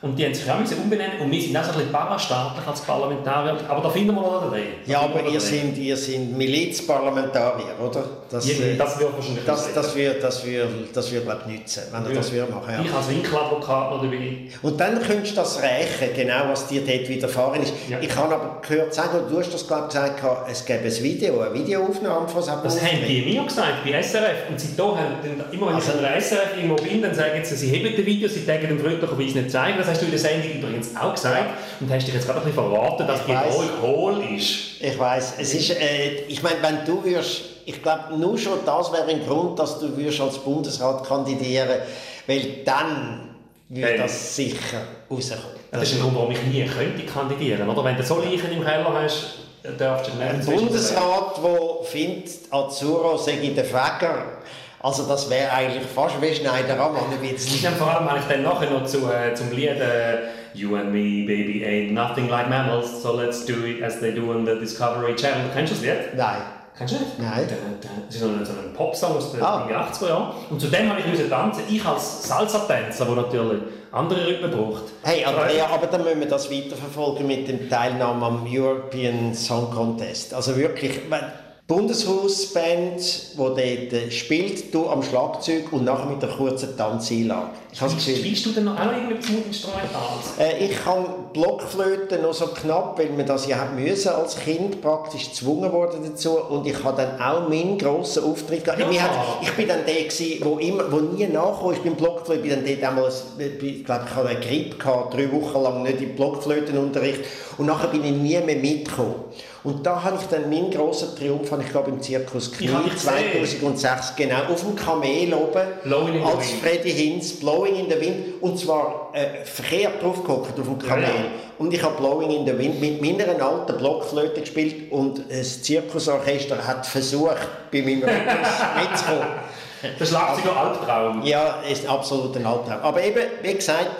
Und die haben sich auch umbenennen und wir sind auch so ein bisschen parastaatlich als Parlamentarier. Aber da finden wir noch. Da Ja, aber ihr sind, ihr sind Milizparlamentarier, oder? Das, Ja, äh, das wird wahrscheinlich das, das wird, das wird, das wird glaub, nützen, wenn ihr das würde machen. Ja. Ich als Winkeladvokat noch dabei. Und dann könntest du das rächen, genau was dir dort widerfahren ist. Ja. Ich habe aber gehört, sagen, du hast das glaub, gesagt, es gäbe ein Video, eine Videoaufnahme von Sabu. Das haben die mir gesagt, bei SRF. Und seitdem haben immer wenn ich Also- an der SRF irgendwo bin, dann sagen sie, sie haben das Video, sie sagen dem freundlicherweise nicht zeigen. Das hast du in der Sendung übrigens auch gesagt. Und hast dich jetzt gerade ein bisschen verraten, dass Ich die weiss. hohl, hohl ist. Ich weiß, es ist, äh, ich meine, wenn du würdest, ich glaube, nur schon das wäre ein Grund, dass du würdest als Bundesrat kandidieren, weil dann würde Hey. das sicher rauskommen. Das ist ein Grund, warum ich nie könnte kandidieren oder? Wenn du so Leichen im Keller hast, darfst du nicht Ein Bundesrat, der findet, Azzurro sei der Fäger, also das wäre eigentlich fast wie Schneidermann ein bisschen. Ja, vor allem habe ich dann nachher noch zu, äh, zum Lied äh, You and me, baby, ain't nothing like mammals, so let's do it as they do on the Discovery Channel. Kennst du das Lied? Nein. Kennst du nicht? Nein. Da- da- Das ist so ein, so ein Popsong aus den Ah. 80er Jahren. Und zu dem habe ich müssen tanzen. Ich als Salsa-Tänzer, der natürlich andere Rhythmen braucht. Hey Andrea, aber dann müssen wir das weiterverfolgen mit dem Teilnahme am European Song Contest. Also wirklich, Bundeshausband, die dort äh, spielt, du am Schlagzeug und nachher mit einer kurzen Tanzeinlage. Ich habe Spielst du denn noch auch irgendwie zum Instrumentals? Äh, ich kann Blockflöte noch so knapp, weil man das ja hat müssen als Kind praktisch gezwungen worden dazu und ich habe dann auch meinen grossen Auftritt gehabt. Ja. Hat, ich bin dann der gewesen, wo immer, wo nie nachkam ist beim Blockflöte. Ich bin dann dort einmal, ich glaube, ich hatte eine Grippe gehabt, drei Wochen lang nicht im Blockflötenunterricht und nachher bin ich nie mehr mitgekommen. Und da habe ich dann meinen grossen Triumph, habe ich glaube im Zirkus gesehen. 2006 genau auf dem Kamel oben Blowing als. Freddy Hinz, Blowing in the Wind, und zwar äh, verkehrt draufgehockt auf dem Kamel. Ja, ja. Und ich habe Blowing in the Wind mit meiner alten Blockflöte gespielt und das Zirkusorchester hat versucht, bei meinem mitzukommen. Der Schlagzeuger Albtraum. Ja, ist absolut ein Albtraum. Aber eben, wie gesagt,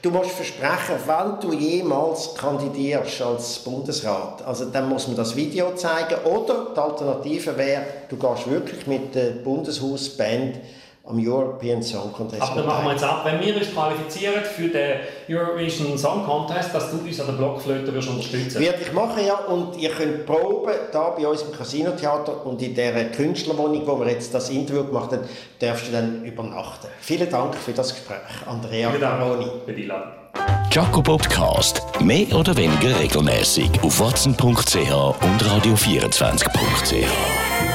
Du musst versprechen, wenn du jemals kandidierst als Bundesrat, also dann muss man das Video zeigen. Oder die Alternative wäre, du gehst wirklich mit der Bundeshausband am European Song Contest. Aber dann machen wir jetzt ab, wenn wir uns qualifizieren für den Eurovision Song Contest, dass du uns an der Blockflöte wirst unterstützen Werde ich machen, ja. Und ihr könnt proben, da bei uns im Casino-Theater und in dieser Künstlerwohnung, wo wir jetzt das Interview gemacht haben, darfst du dann übernachten. Vielen Dank für das Gespräch, Andrea Caroni. für die Einladung. Jaco Podcast. Mehr oder weniger regelmäßig auf watson.ch und radio24.ch.